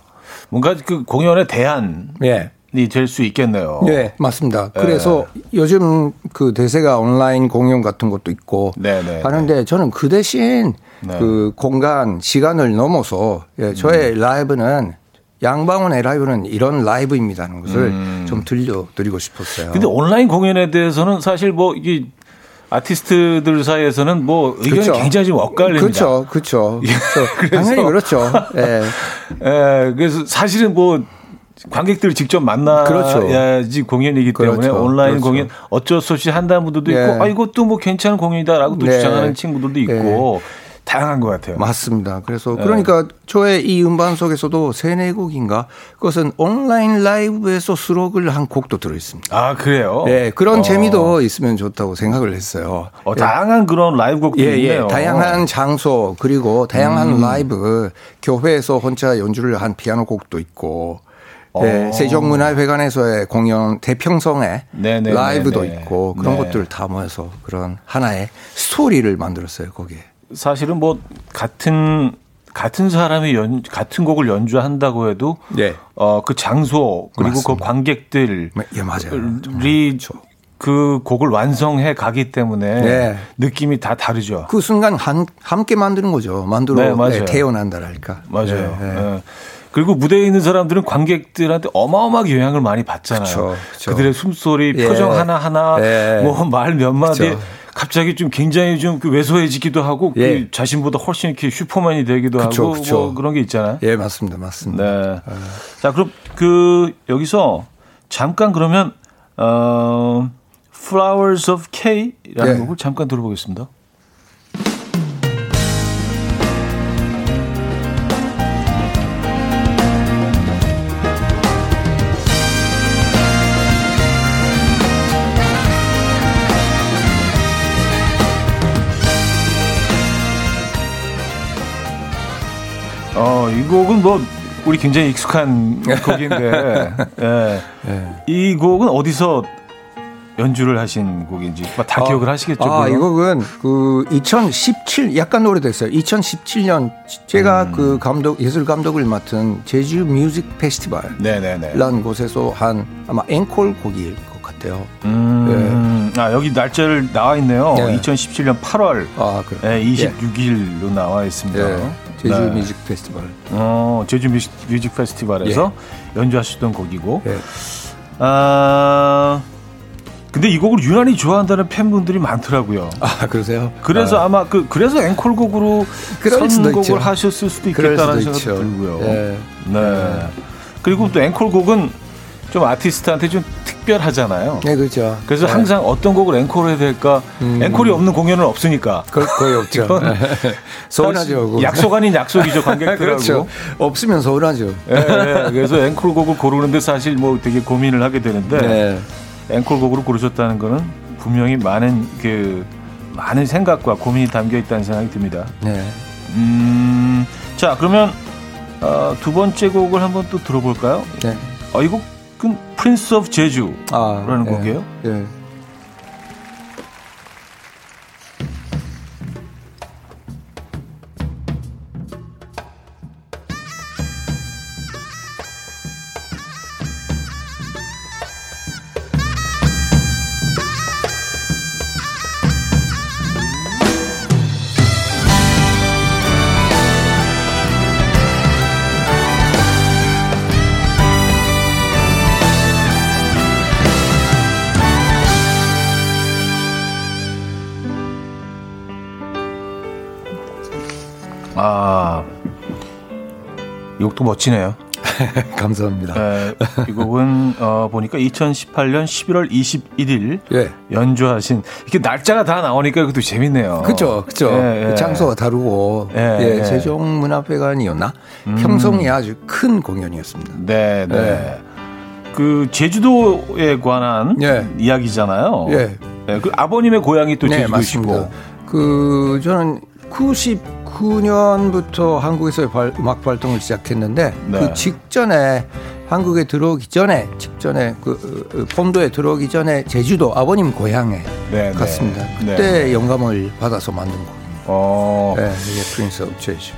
뭔가 그 공연에 대한 예. 될 수 있겠네요. 네, 맞습니다. 그래서 네. 요즘 그 대세가 온라인 공연 같은 것도 있고 네, 네, 하는데 네. 저는 그 대신 네. 그 공간 시간을 넘어서 예, 저의 음. 라이브는 양방원의 라이브는 이런 라이브입니다는 것을 음. 좀 들려드리고 싶었어요. 근데 온라인 공연에 대해서는 사실 뭐 이게 아티스트들 사이에서는 뭐 의견이 그렇죠. 굉장히 좀 엇갈립니다. 그렇죠, 그렇죠. *laughs* 그렇죠. 당연히 그렇죠. 예. *laughs* 예, 그래서 사실은 뭐 관객들을 직접 만나야지 그렇죠. 공연이기 때문에 그렇죠. 온라인 그렇죠. 공연 어쩔 수 없이 한다는 분들도 예. 있고 아 이것도 뭐 괜찮은 공연이다라고 또 네. 주장하는 친구들도 있고 예. 다양한 것 같아요. 맞습니다. 그래서 네. 그러니까 저의 이 음반 속에서도 세네 곡인가 그것은 온라인 라이브에서 수록을 한 곡도 들어 있습니다. 아 그래요? 네 그런 어. 재미도 있으면 좋다고 생각을 했어요. 어, 다양한 그런 라이브 곡도 예, 있네요. 예, 다양한 장소 그리고 다양한 음. 라이브 교회에서 혼자 연주를 한 피아노 곡도 있고. 네, 어. 세종문화회관에서의 공연 대평성에 네네네네. 라이브도 있고 그런 네. 것들을 다 모아서 그런 하나의 스토리를 만들었어요 거기에. 사실은 뭐 같은 같은 사람이 연 같은 곡을 연주한다고 해도 네. 어그 장소 그리고 그 맞습니다. 그 관객들이 예, 맞아요. 그 곡을 완성해 가기 때문에 네. 느낌이 다 다르죠. 그 순간 한, 함께 만드는 거죠. 만들어 네. 네, 태어난다랄까. 맞아요. 그리고 무대에 있는 사람들은 관객들한테 어마어마하게 영향을 많이 받잖아요. 그쵸, 그쵸. 그들의 숨소리, 표정 예. 하나 하나, 예. 뭐말 몇 마디. 갑자기 좀 굉장히 좀그 왜소해지기도 하고 그 예. 그 자신보다 훨씬 이렇게 슈퍼맨이 되기도 그쵸, 하고 그쵸. 뭐 그런 게 있잖아요. 예, 맞습니다. 맞습니다. 네. 아. 자, 그럼 그 여기서 잠깐 그러면 어 Flowers of K라는 예. 곡을 잠깐 들어보겠습니다. 곡은 뭐 우리 굉장히 익숙한 곡인데 *laughs* 예. 예. 이 곡은 어디서 연주를 하신 곡인지 다 아, 기억을 하시겠죠? 아, 이 곡은 그 2017 약간 오래됐어요. 2017년 제가 음. 그 감독 예술 감독을 맡은 제주 뮤직 페스티벌 라는 곳에서 한 아마 앵콜 곡일 것 같아요. 음. 네. 아 여기 날짜를 나와 있네요. 네. 2017년 8월 아, 그래. 네, 26일로 네. 나와 있습니다. 네. 제주 네. Music Festival. 어, 제주 Music, Music Festival에서 예. 연주하셨던 곡이고. 예. 아, 근데 이 곡을 유난히 좋아한다는 팬분들이 많더라고요. 아, 그러세요? 그래서 아. 마 그, 그래서 앵콜곡으로 선곡을 하셨을 수도 있겠다라는 생각이 들고요. 예. 네. 네. 그리고 또 앵콜곡은 좀 아티스트한테 좀 특별하잖아요. 네, 그렇죠. 그래서 네. 항상 어떤 곡을 앵콜 해야 될까? 음. 앵콜이 없는 공연은 없으니까. 거, 거의 없죠. *laughs* 서운하죠. 약속 아닌 약속이죠, 관객들하고. *laughs* 그렇죠. 없으면 서운하죠. 네, 네. 그래서 앵콜곡을 고르는데 사실 뭐 되게 고민을 하게 되는데 네. 앵콜곡으로 고르셨다는 거는 분명히 많은 그 많은 생각과 고민이 담겨 있다는 생각이 듭니다. 네. 음, 자 그러면 어, 두 번째 곡을 한번 또 들어볼까요? 네. 어, 이곡 곡은 Prince of 제주라는 아, 곡이에요. 예. 멋지네요. *laughs* 감사합니다. 네, 이 곡은 어, 보니까 2018년 11월 21일 예. 연주하신 이게 날짜가 다 나오니까 그것도 재밌네요. 그렇죠, 그렇죠. 예, 예. 장소가 다르고 예, 예, 예. 세종문화회관이었나 음. 평성이 아주 큰 공연이었습니다. 네, 네. 예. 그 제주도에 관한 이야기잖아요. 예. 그 아버님의 고향이 또 네, 제주도시고. 그 저는 90 2009년부터 한국에서 발, 음악 활동을 시작했는데 네. 그 직전에 한국에 들어오기 전에 직전에 그, 그 본도에 들어오기 전에 제주도 아버님 고향에 네, 네. 갔습니다. 네. 그때 영감을 받아서 만든 곡입니다. 어. 네, 이게 Prince of 제주.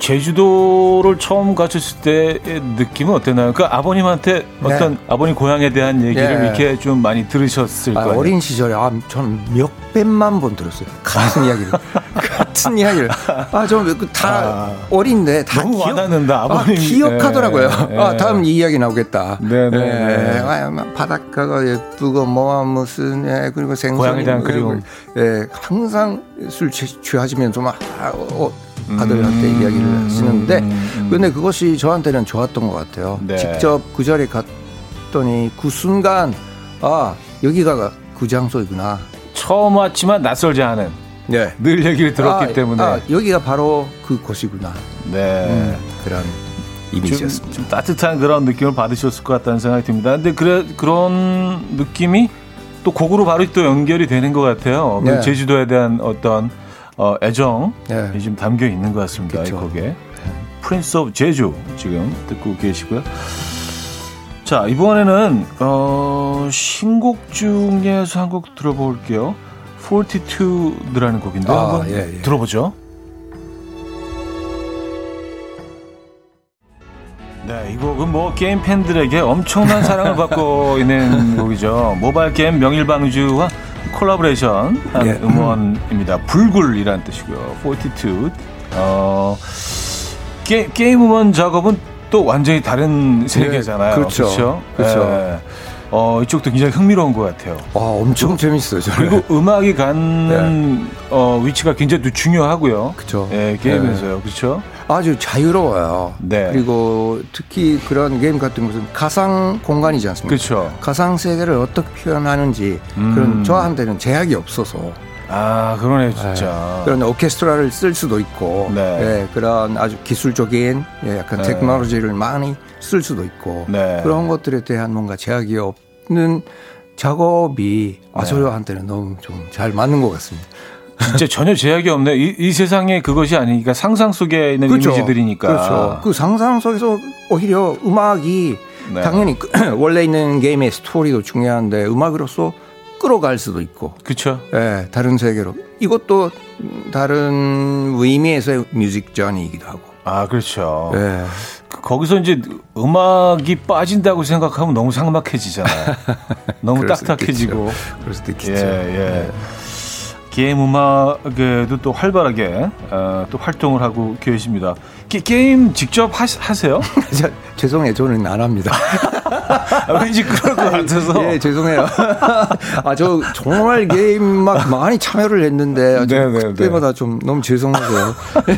제주도를 처음 가셨을 때의 느낌은 어땠나요? 그 아버님한테 네. 어떤 아버님 고향에 대한 얘기를 네. 이렇게 좀 많이 들으셨을 아, 거예요. 어린 시절에 아, 저는 몇 백만 번 들었어요. 같은 이야기를. *laughs* 같은 이야기를. 아, 저다 그 아, 어린데 다 너무 기억, 와닿는다. 아버님 아, 기억하더라고요. 네, 아, 다음 이 이야기 나오겠다. 네네. 네. 네. 아, 바닷가가 예쁘고 뭐가 무슨 예, 그리고 생선 고향에 대한 그리움. 예, 항상 술 취하시면서 막 아, 어, 아들한테 음. 이야기를 하시는데 음. 근데 그것이 저한테는 좋았던 것 같아요. 네. 직접 그 자리에 갔더니 그 순간 아 여기가 그 장소이구나. 처음 왔지만 낯설지 않은. 네. 늘 얘기를 들었기 아, 때문에. 아, 여기가 바로 그 곳이구나. 네. 음, 그런 이미지였습니다. 좀, 좀, 따뜻한 그런 느낌을 받으셨을 것 같다는 생각이 듭니다. 근데 그래, 그런 느낌이 또 곡으로 바로 또 연결이 되는 것 같아요. 그 네. 그 제주도에 대한 어떤 어, 애정이 네. 지금 담겨 있는 것 같습니다. 이 곡에. Prince of Jeju 지금 듣고 계시고요. 자, 이번에는 어, 신곡 중에서 한 곡 들어볼게요. Fortitude라는 곡인데 아, 한번 예, 예. 들어보죠. 네, 이 곡은 뭐 게임 팬들에게 엄청난 사랑을 받고 *laughs* 있는 곡이죠. 모바일 게임 명일방주와 콜라보레이션 한 예. 음원입니다. 불굴이라는 뜻이고요. 42. 어, 게, 게임 음원 작업은 또 완전히 다른 네, 세계잖아요. 그렇죠. 그렇죠. 그렇죠. 예. 어, 이쪽도 굉장히 흥미로운 것 같아요. 와, 엄청 재밌어요. 저는. 그리고 음악이 가는 네. 어, 위치가 굉장히 중요하고요. 그렇죠. 예, 게임에서요. 네. 그렇죠. 아주 자유로워요. 네. 그리고 특히 그런 게임 같은 것은 가상 공간이지 않습니까? 그렇죠. 가상 세계를 어떻게 표현하는지 음. 그런 저한테는 제약이 없어서 아, 그러네요, 진짜. 네. 그런 오케스트라를 쓸 수도 있고, 네. 네 그런 아주 기술적인 예, 약간 네. 테크놀로지를 많이 쓸 수도 있고, 네. 그런 것들에 대한 뭔가 제약이 없는 작업이 아, 저한테는 너무 좀 잘 맞는 것 같습니다. 진짜 *laughs* 전혀 제약이 없네. 이, 이 세상에 그것이 아니니까 상상 속에 있는 그렇죠. 이미지들이니까. 그렇죠. 그 상상 속에서 오히려 음악이 네. 당연히 *clears throat* 원래 있는 게임의 스토리도 중요한데 음악으로서 끌어갈 수도 있고. 그렇죠. 예, 다른 세계로. 이것도 다른 의미에서의 뮤직 전이기도 하고. 아, 그렇죠. 예. 거기서 이제 음악이 빠진다고 생각하면 너무 삭막해지잖아요. *laughs* 너무 딱딱해지고. 그럴 수도 있겠죠. 예, 예. 예. 게임 음악에도 또 활발하게 어, 또 활동을 하고 계십니다. 게, 임 직접 하, 세요 *laughs* 죄송해요. 저는 안 합니다. 아, *laughs* 왠지 그럴 것 같아서. 예, 죄송해요. *laughs* 아, 저 정말 게임 막 많이 참여를 했는데 네, 네, 그때마다 네. 좀 너무 죄송하세요.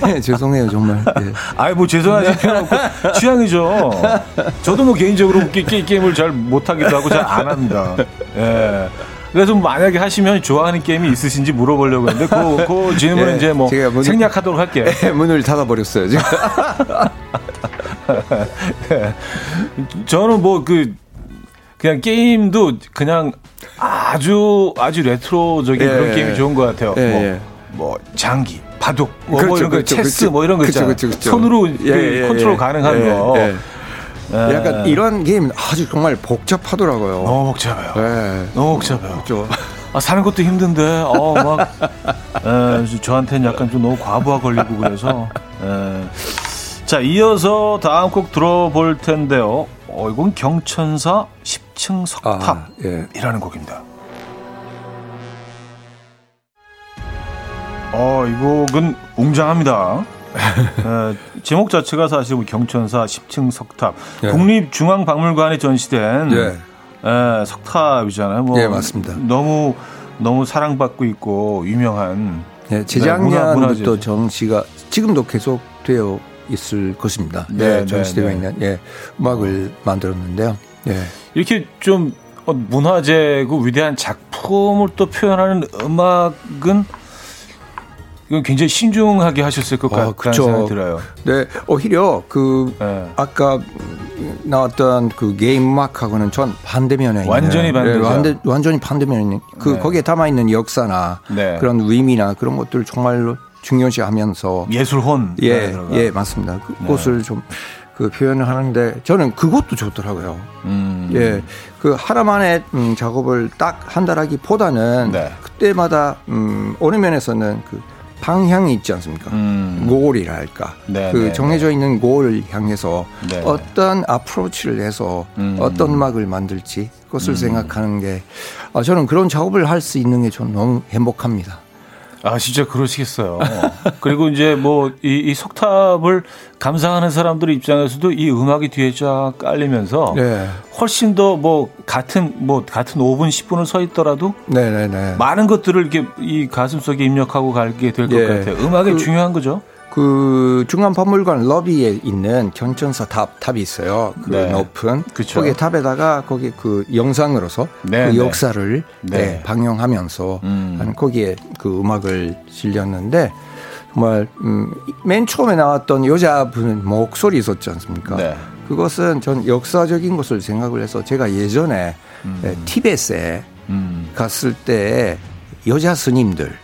예, 죄송해요, 정말. 예. 아이, 뭐 죄송하지 필요 없고 취향이죠. 저도 뭐 개인적으로 게, 게, 게임을 잘 못하기도 하고 잘 안 합니다. 예. 그래서 만약에 하시면 좋아하는 게임이 있으신지 물어보려고 했는데 그, 그 질문은 예, 이제 뭐 문을, 생략하도록 할게요. 예, 문을 닫아버렸어요 지금. 네. *laughs* 저는 뭐 그 그냥 게임도 그냥 아주 아주 레트로적인 예, 그런 게임이 좋은 것 같아요. 예, 뭐, 예. 뭐 장기, 바둑, 뭐, 그렇죠, 뭐 이런 거, 그렇죠, 체스 그렇죠. 뭐 이런 거 있잖아요. 그렇죠, 그렇죠. 손으로 예, 그 컨트롤 가능한 거. 네. 약간 이런 게임 아주 정말 복잡하더라고요. 너무 복잡해요. 네. 너무 복잡해요. 그렇죠. 아, 사는 것도 힘든데, 어, 막, *laughs* 에, 저한테는 약간 좀 너무 과부하 걸리고 그래서, 에. 자, 이어서 다음 곡 들어볼 텐데요. 어, 이건 경천사 10층 석탑이라는 아, 예. 곡입니다. 어, 이 곡은 웅장합니다. 어, 제목 자체가 사실 뭐 경천사 10층 석탑 예. 국립중앙박물관에 전시된 예. 예, 석탑이잖아요. 뭐 예, 맞습니다. 너무 너무 사랑받고 있고 유명한 예, 재작년부터 정시가 지금도 계속 되어 있을 것입니다. 네, 네 전시되어 네, 네. 있는 예, 음악을 만들었는데요. 예. 이렇게 좀 문화재고 위대한 작품을 또 표현하는 음악은 이건 굉장히 신중하게 하셨을 것 아, 같다는 생각이 들어요. 네, 오히려 그 네. 아까 나왔던 그 게임 음악하고는 전 반대면에 완전히 반대, 네, 완전, 완전히 반대면에 있는 그 네. 거기에 담아 있는 역사나 네. 그런 의미나 그런 것들 정말로 중요시하면서 예술혼 예, 예 맞습니다. 그것을 네. 좀그 표현을 하는데 저는 그것도 좋더라고요. 음. 예, 그 하나만의 음, 작업을 딱 한다라기보다는 네. 그때마다 음, 어느 면에서는 그 방향이 있지 않습니까? 음. 골이랄까. 네, 그 네, 정해져 네. 있는 골을 향해서 네, 네. 어떤 아프로치를 해서 음. 어떤 음악을 만들지 그것을 음. 생각하는 게 아, 저는 그런 작업을 할 수 있는 게 저는 너무 행복합니다. 아, 진짜 그러시겠어요. 그리고 이제 뭐, 이, 이 석탑을 감상하는 사람들 입장에서도 이 음악이 뒤에 쫙 깔리면서 네. 훨씬 더 뭐, 같은, 뭐, 같은 5분, 10분을 서 있더라도 네네네. 많은 것들을 이렇게 이 가슴 속에 입력하고 가게 될것 예. 같아요. 음악이 그, 중요한 거죠. 그 중앙 박물관 로비에 있는 경천사 탑 탑이 있어요. 그 네. 높은 그쵸. 거기 탑에다가 거기 그 영상으로서 네, 그 네. 역사를 네. 네, 방영하면서 음. 하는 거기에 그 음악을 실렸는데 정말 음, 맨 처음에 나왔던 여자분 목소리 있었지 않습니까? 네. 그것은 전 역사적인 것을 생각을 해서 제가 예전에 네, 티벳에 음. 갔을 때 여자 스님들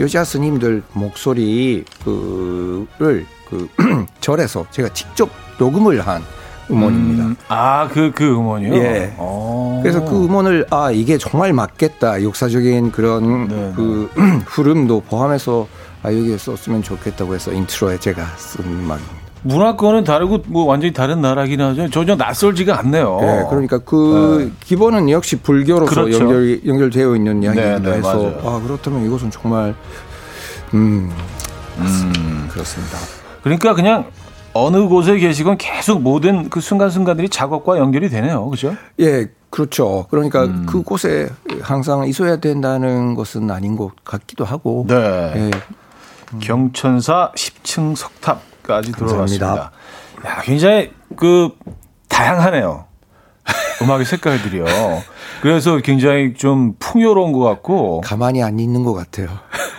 여자 스님들 목소리 그를 그 *clears throat* 절에서 제가 직접 녹음을 한 음원입니다. 음, 아, 그, 그 음원이요? 예. 어. 그래서 그 음원을 아 이게 정말 맞겠다 역사적인 그런 네, 그 *clears throat* 흐름도 포함해서 아 여기에 썼으면 좋겠다고 해서 인트로에 제가 쓴 음악입니다. 문화권은 다르고 뭐 완전히 다른 나라긴 하죠. 전혀 낯설지가 않네요. 네, 그러니까 그 기본은 역시 불교로서 그렇죠. 연결 연결되어 있는 이야기이기도 네, 네, 해서 맞아요. 아 그렇다면 이것은 정말 음 음. 그렇습니다. 그러니까 그냥 어느 곳에 계시건 계속 모든 그 순간순간들이 작업과 연결이 되네요. 그죠? 예, 그렇죠. 그러니까 음. 그곳에 항상 있어야 된다는 것은 아닌 것 같기도 하고. 네. 예, 경천사 10층 석탑 까지 들어갔습니다. 감사합니다. 야, 굉장히 그 다양하네요. 음악의 색깔들이요. 그래서 굉장히 좀 풍요로운 것 같고, 가만히 안 있는 것 같아요.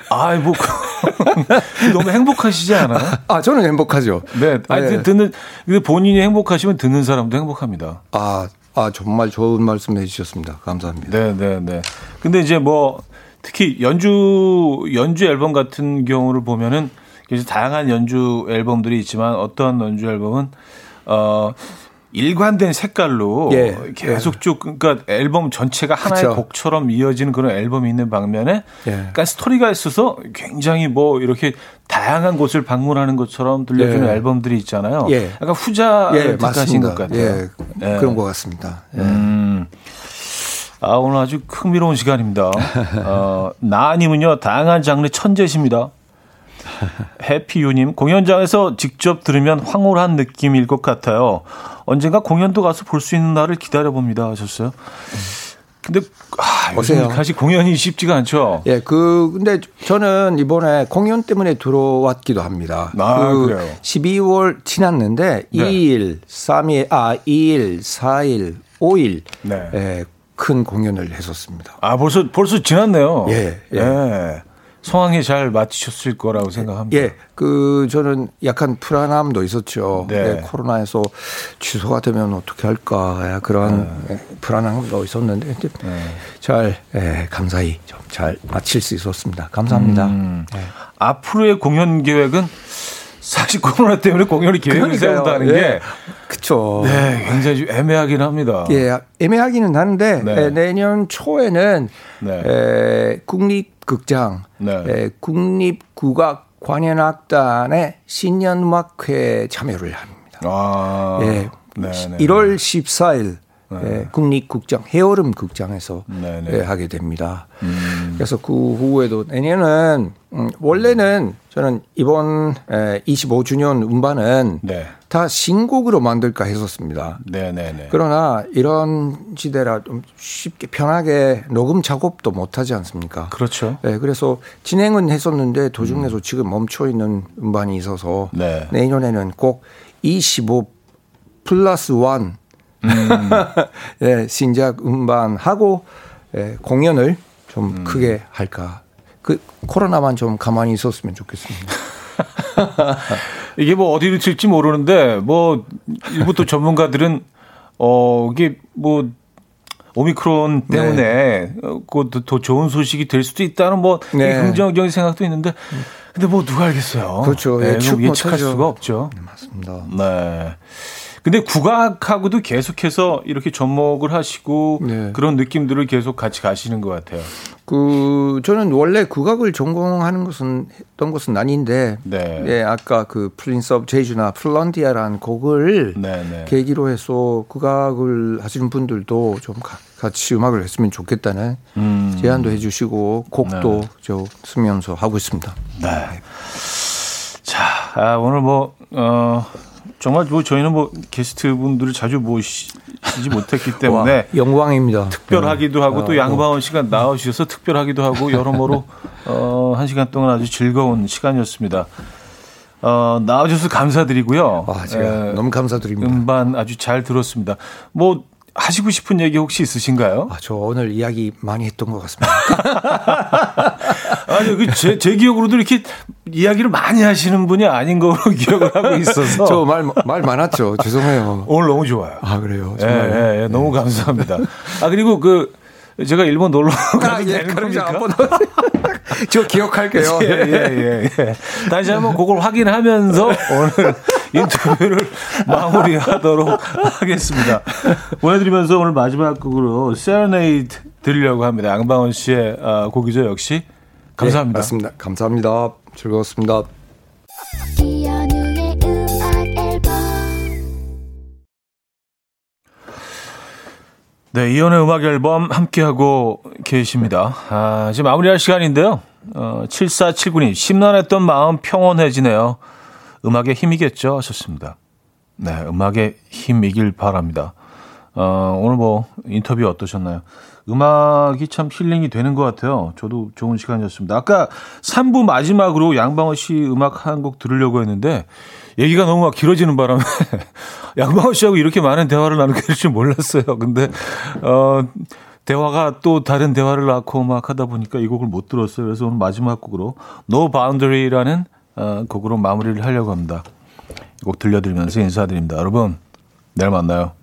아이, 뭐, 너무 행복하시지 않아요? 아, 저는 행복하죠. 네. 아니, 네. 듣는, 근데 본인이 행복하시면 듣는 사람도 행복합니다. 아, 아, 정말 좋은 말씀 해주셨습니다. 감사합니다. 네, 네, 네. 근데 이제 뭐, 특히 연주, 연주 앨범 같은 경우를 보면은, 굉장히 다양한 연주 앨범들이 있지만, 어떤 연주 앨범은, 어, 일관된 색깔로 예, 계속 쭉 그러니까 앨범 전체가 하나의 그쵸. 곡처럼 이어지는 그런 앨범이 있는 방면에 예. 약간 스토리가 있어서 굉장히 뭐 이렇게 다양한 곳을 방문하는 것처럼 들려주는 예. 앨범들이 있잖아요. 예. 약간 후자를 예, 뜻하신 맞습니다. 것 같아요. 예, 예. 그런 것 같습니다. 예. 음. 아, 오늘 아주 흥미로운 시간입니다. *laughs* 어, 나님은요, 다양한 장르 천재십니다. 해피유님, 공연장에서 직접 들으면 황홀한 느낌일 것 같아요. 언젠가 공연도 가서 볼 수 있는 날을 기다려봅니다. 하셨어요. 근데, 아, 오세요. 사실 공연이 쉽지가 않죠. 예, 그, 근데 저는 이번에 공연 때문에 들어왔기도 합니다. 아, 그 그래요? 12월 지났는데 네. 2일, 3일, 아, 2일, 4일, 5일, 네. 예, 큰 공연을 했었습니다. 아, 벌써, 벌써 지났네요. 예, 예. 예. 성황에 잘 맞추셨을 거라고 생각합니다. 예, 그 저는 약간 불안함도 있었죠. 네. 예, 코로나에서 취소가 되면 어떻게 할까 예, 그런 네. 예, 불안함도 있었는데 이제 잘 예, 감사히 좀 잘 마칠 수 있었습니다. 감사합니다. 음. 예. 앞으로의 공연 계획은 사실 코로나 때문에 공연이 계획을 세운다는 예. 게 그쵸. 네, 굉장히 좀 애매하긴 합니다. 예, 애매하기는 한데 네. 예, 내년 초에는 네. 에, 국립극장, 네. 에, 국립국악 관현악단의 신년음악회 참여를 합니다. 아, 예, 네, 네. 1월 14일 예, 국립극장 해오름 극장에서 네, 네. 예, 하게 됩니다. 음, 그래서 그 후에도 내년은 음, 원래는 저는 이번 에, 25주년 음반은 네, 다 신곡으로 만들까 했었습니다. 네, 네, 네. 그러나 이런 시대라 좀 쉽게 편하게 녹음 작업도 못 하지 않습니까? 그렇죠. 네, 그래서 진행은 했었는데 도중에서 지금 멈춰 있는 음반이 있어서 네. 내년에는 꼭 25 플러스 1 네, *laughs* 신작 음반하고 예, 공연을 좀 크게 할까. 그 코로나만 좀 가만히 있었으면 좋겠습니다. *laughs* 이게 뭐 어디로 튈지 모르는데 뭐 일부 또 전문가들은 어 이게 뭐 오미크론 네. 때문에 어, 그더 더 좋은 소식이 될 수도 있다는 뭐 네. 긍정적인 생각도 있는데 근데 뭐 누가 알겠어요. 그렇죠. 예, 네, 추측 뭐 예측할 못하죠. 수가 없죠. 맞습니다. 네. 근데 국악하고도 계속해서 이렇게 접목을 하시고 네. 그런 느낌들을 계속 같이 가시는 것 같아요. 그 저는 원래 국악을 전공하는 것은 했던 것은 아닌데 네. 예, 아까 그 Prince of Jeju나 Frontier라는 곡을 네, 네. 계기로 해서 국악을 하시는 분들도 좀 가- 같이 음악을 했으면 좋겠다는 음. 제안도 해주시고 곡도 네. 저 쓰면서 하고 있습니다. 네. 자, 아, 오늘 뭐, 어, 정말 뭐 저희는 뭐 게스트 분들을 자주 모시지 못했기 *laughs* 때문에 와, 영광입니다. 특별하기도 하고 또 어, 양방언 시간 나와주셔서 특별하기도 하고 여러모로 *laughs* 어, 한 시간 동안 아주 즐거운 시간이었습니다. 어, 나와주셔서 감사드리고요. 아, 제가 에, 너무 감사드립니다. 음반 아주 잘 들었습니다. 뭐, 하시고 싶은 얘기 혹시 있으신가요? 아, 저 오늘 이야기 많이 했던 것 같습니다. *laughs* 아니, 그 제, 제 기억으로도 이렇게 이야기를 많이 하시는 분이 아닌 걸로 *laughs* 기억을 하고 있어서. 저 말, 말 많았죠. 죄송해요. 오늘 너무 좋아요. 아, 그래요? 정말. 예, 예, 예, 너무 감사합니다. 아, 그리고 그, 제가 일본 놀러 *laughs* 가도 아, 예, 되는 겁니까? *laughs* 저 기억할게요. 예, 예, 예, 다시 한번 그걸 확인하면서 *laughs* 오늘 인터뷰를 마무리하도록 하겠습니다. 보내드리면서 오늘 마지막 곡으로 세레네이드 드리려고 합니다. 양방원 씨의 아, 곡이죠, 역시. 감사합니다. 네, 맞습니다. 감사합니다. 즐거웠습니다. 네, 이연의 음악 앨범 함께하고 계십니다. 아, 지금 마무리할 시간인데요. 어, 7479님, 심란했던 마음 평온해지네요. 음악의 힘이겠죠? 하셨습니다. 네, 음악의 힘이길 바랍니다. 어, 오늘 뭐 인터뷰 어떠셨나요? 음악이 참 힐링이 되는 것 같아요. 저도 좋은 시간이었습니다. 아까 3부 마지막으로 양방어 씨 음악 한 곡 들으려고 했는데 얘기가 너무 막 길어지는 바람에 *laughs* 양방어 씨하고 이렇게 많은 대화를 나누게 될 줄 몰랐어요. 근데 어 대화가 또 다른 대화를 낳고 막 하다 보니까 이 곡을 못 들었어요. 그래서 오늘 마지막 곡으로 No Boundary라는 어, 곡으로 마무리를 하려고 합니다. 이 곡 들려드리면서 인사드립니다. 여러분 내일 만나요.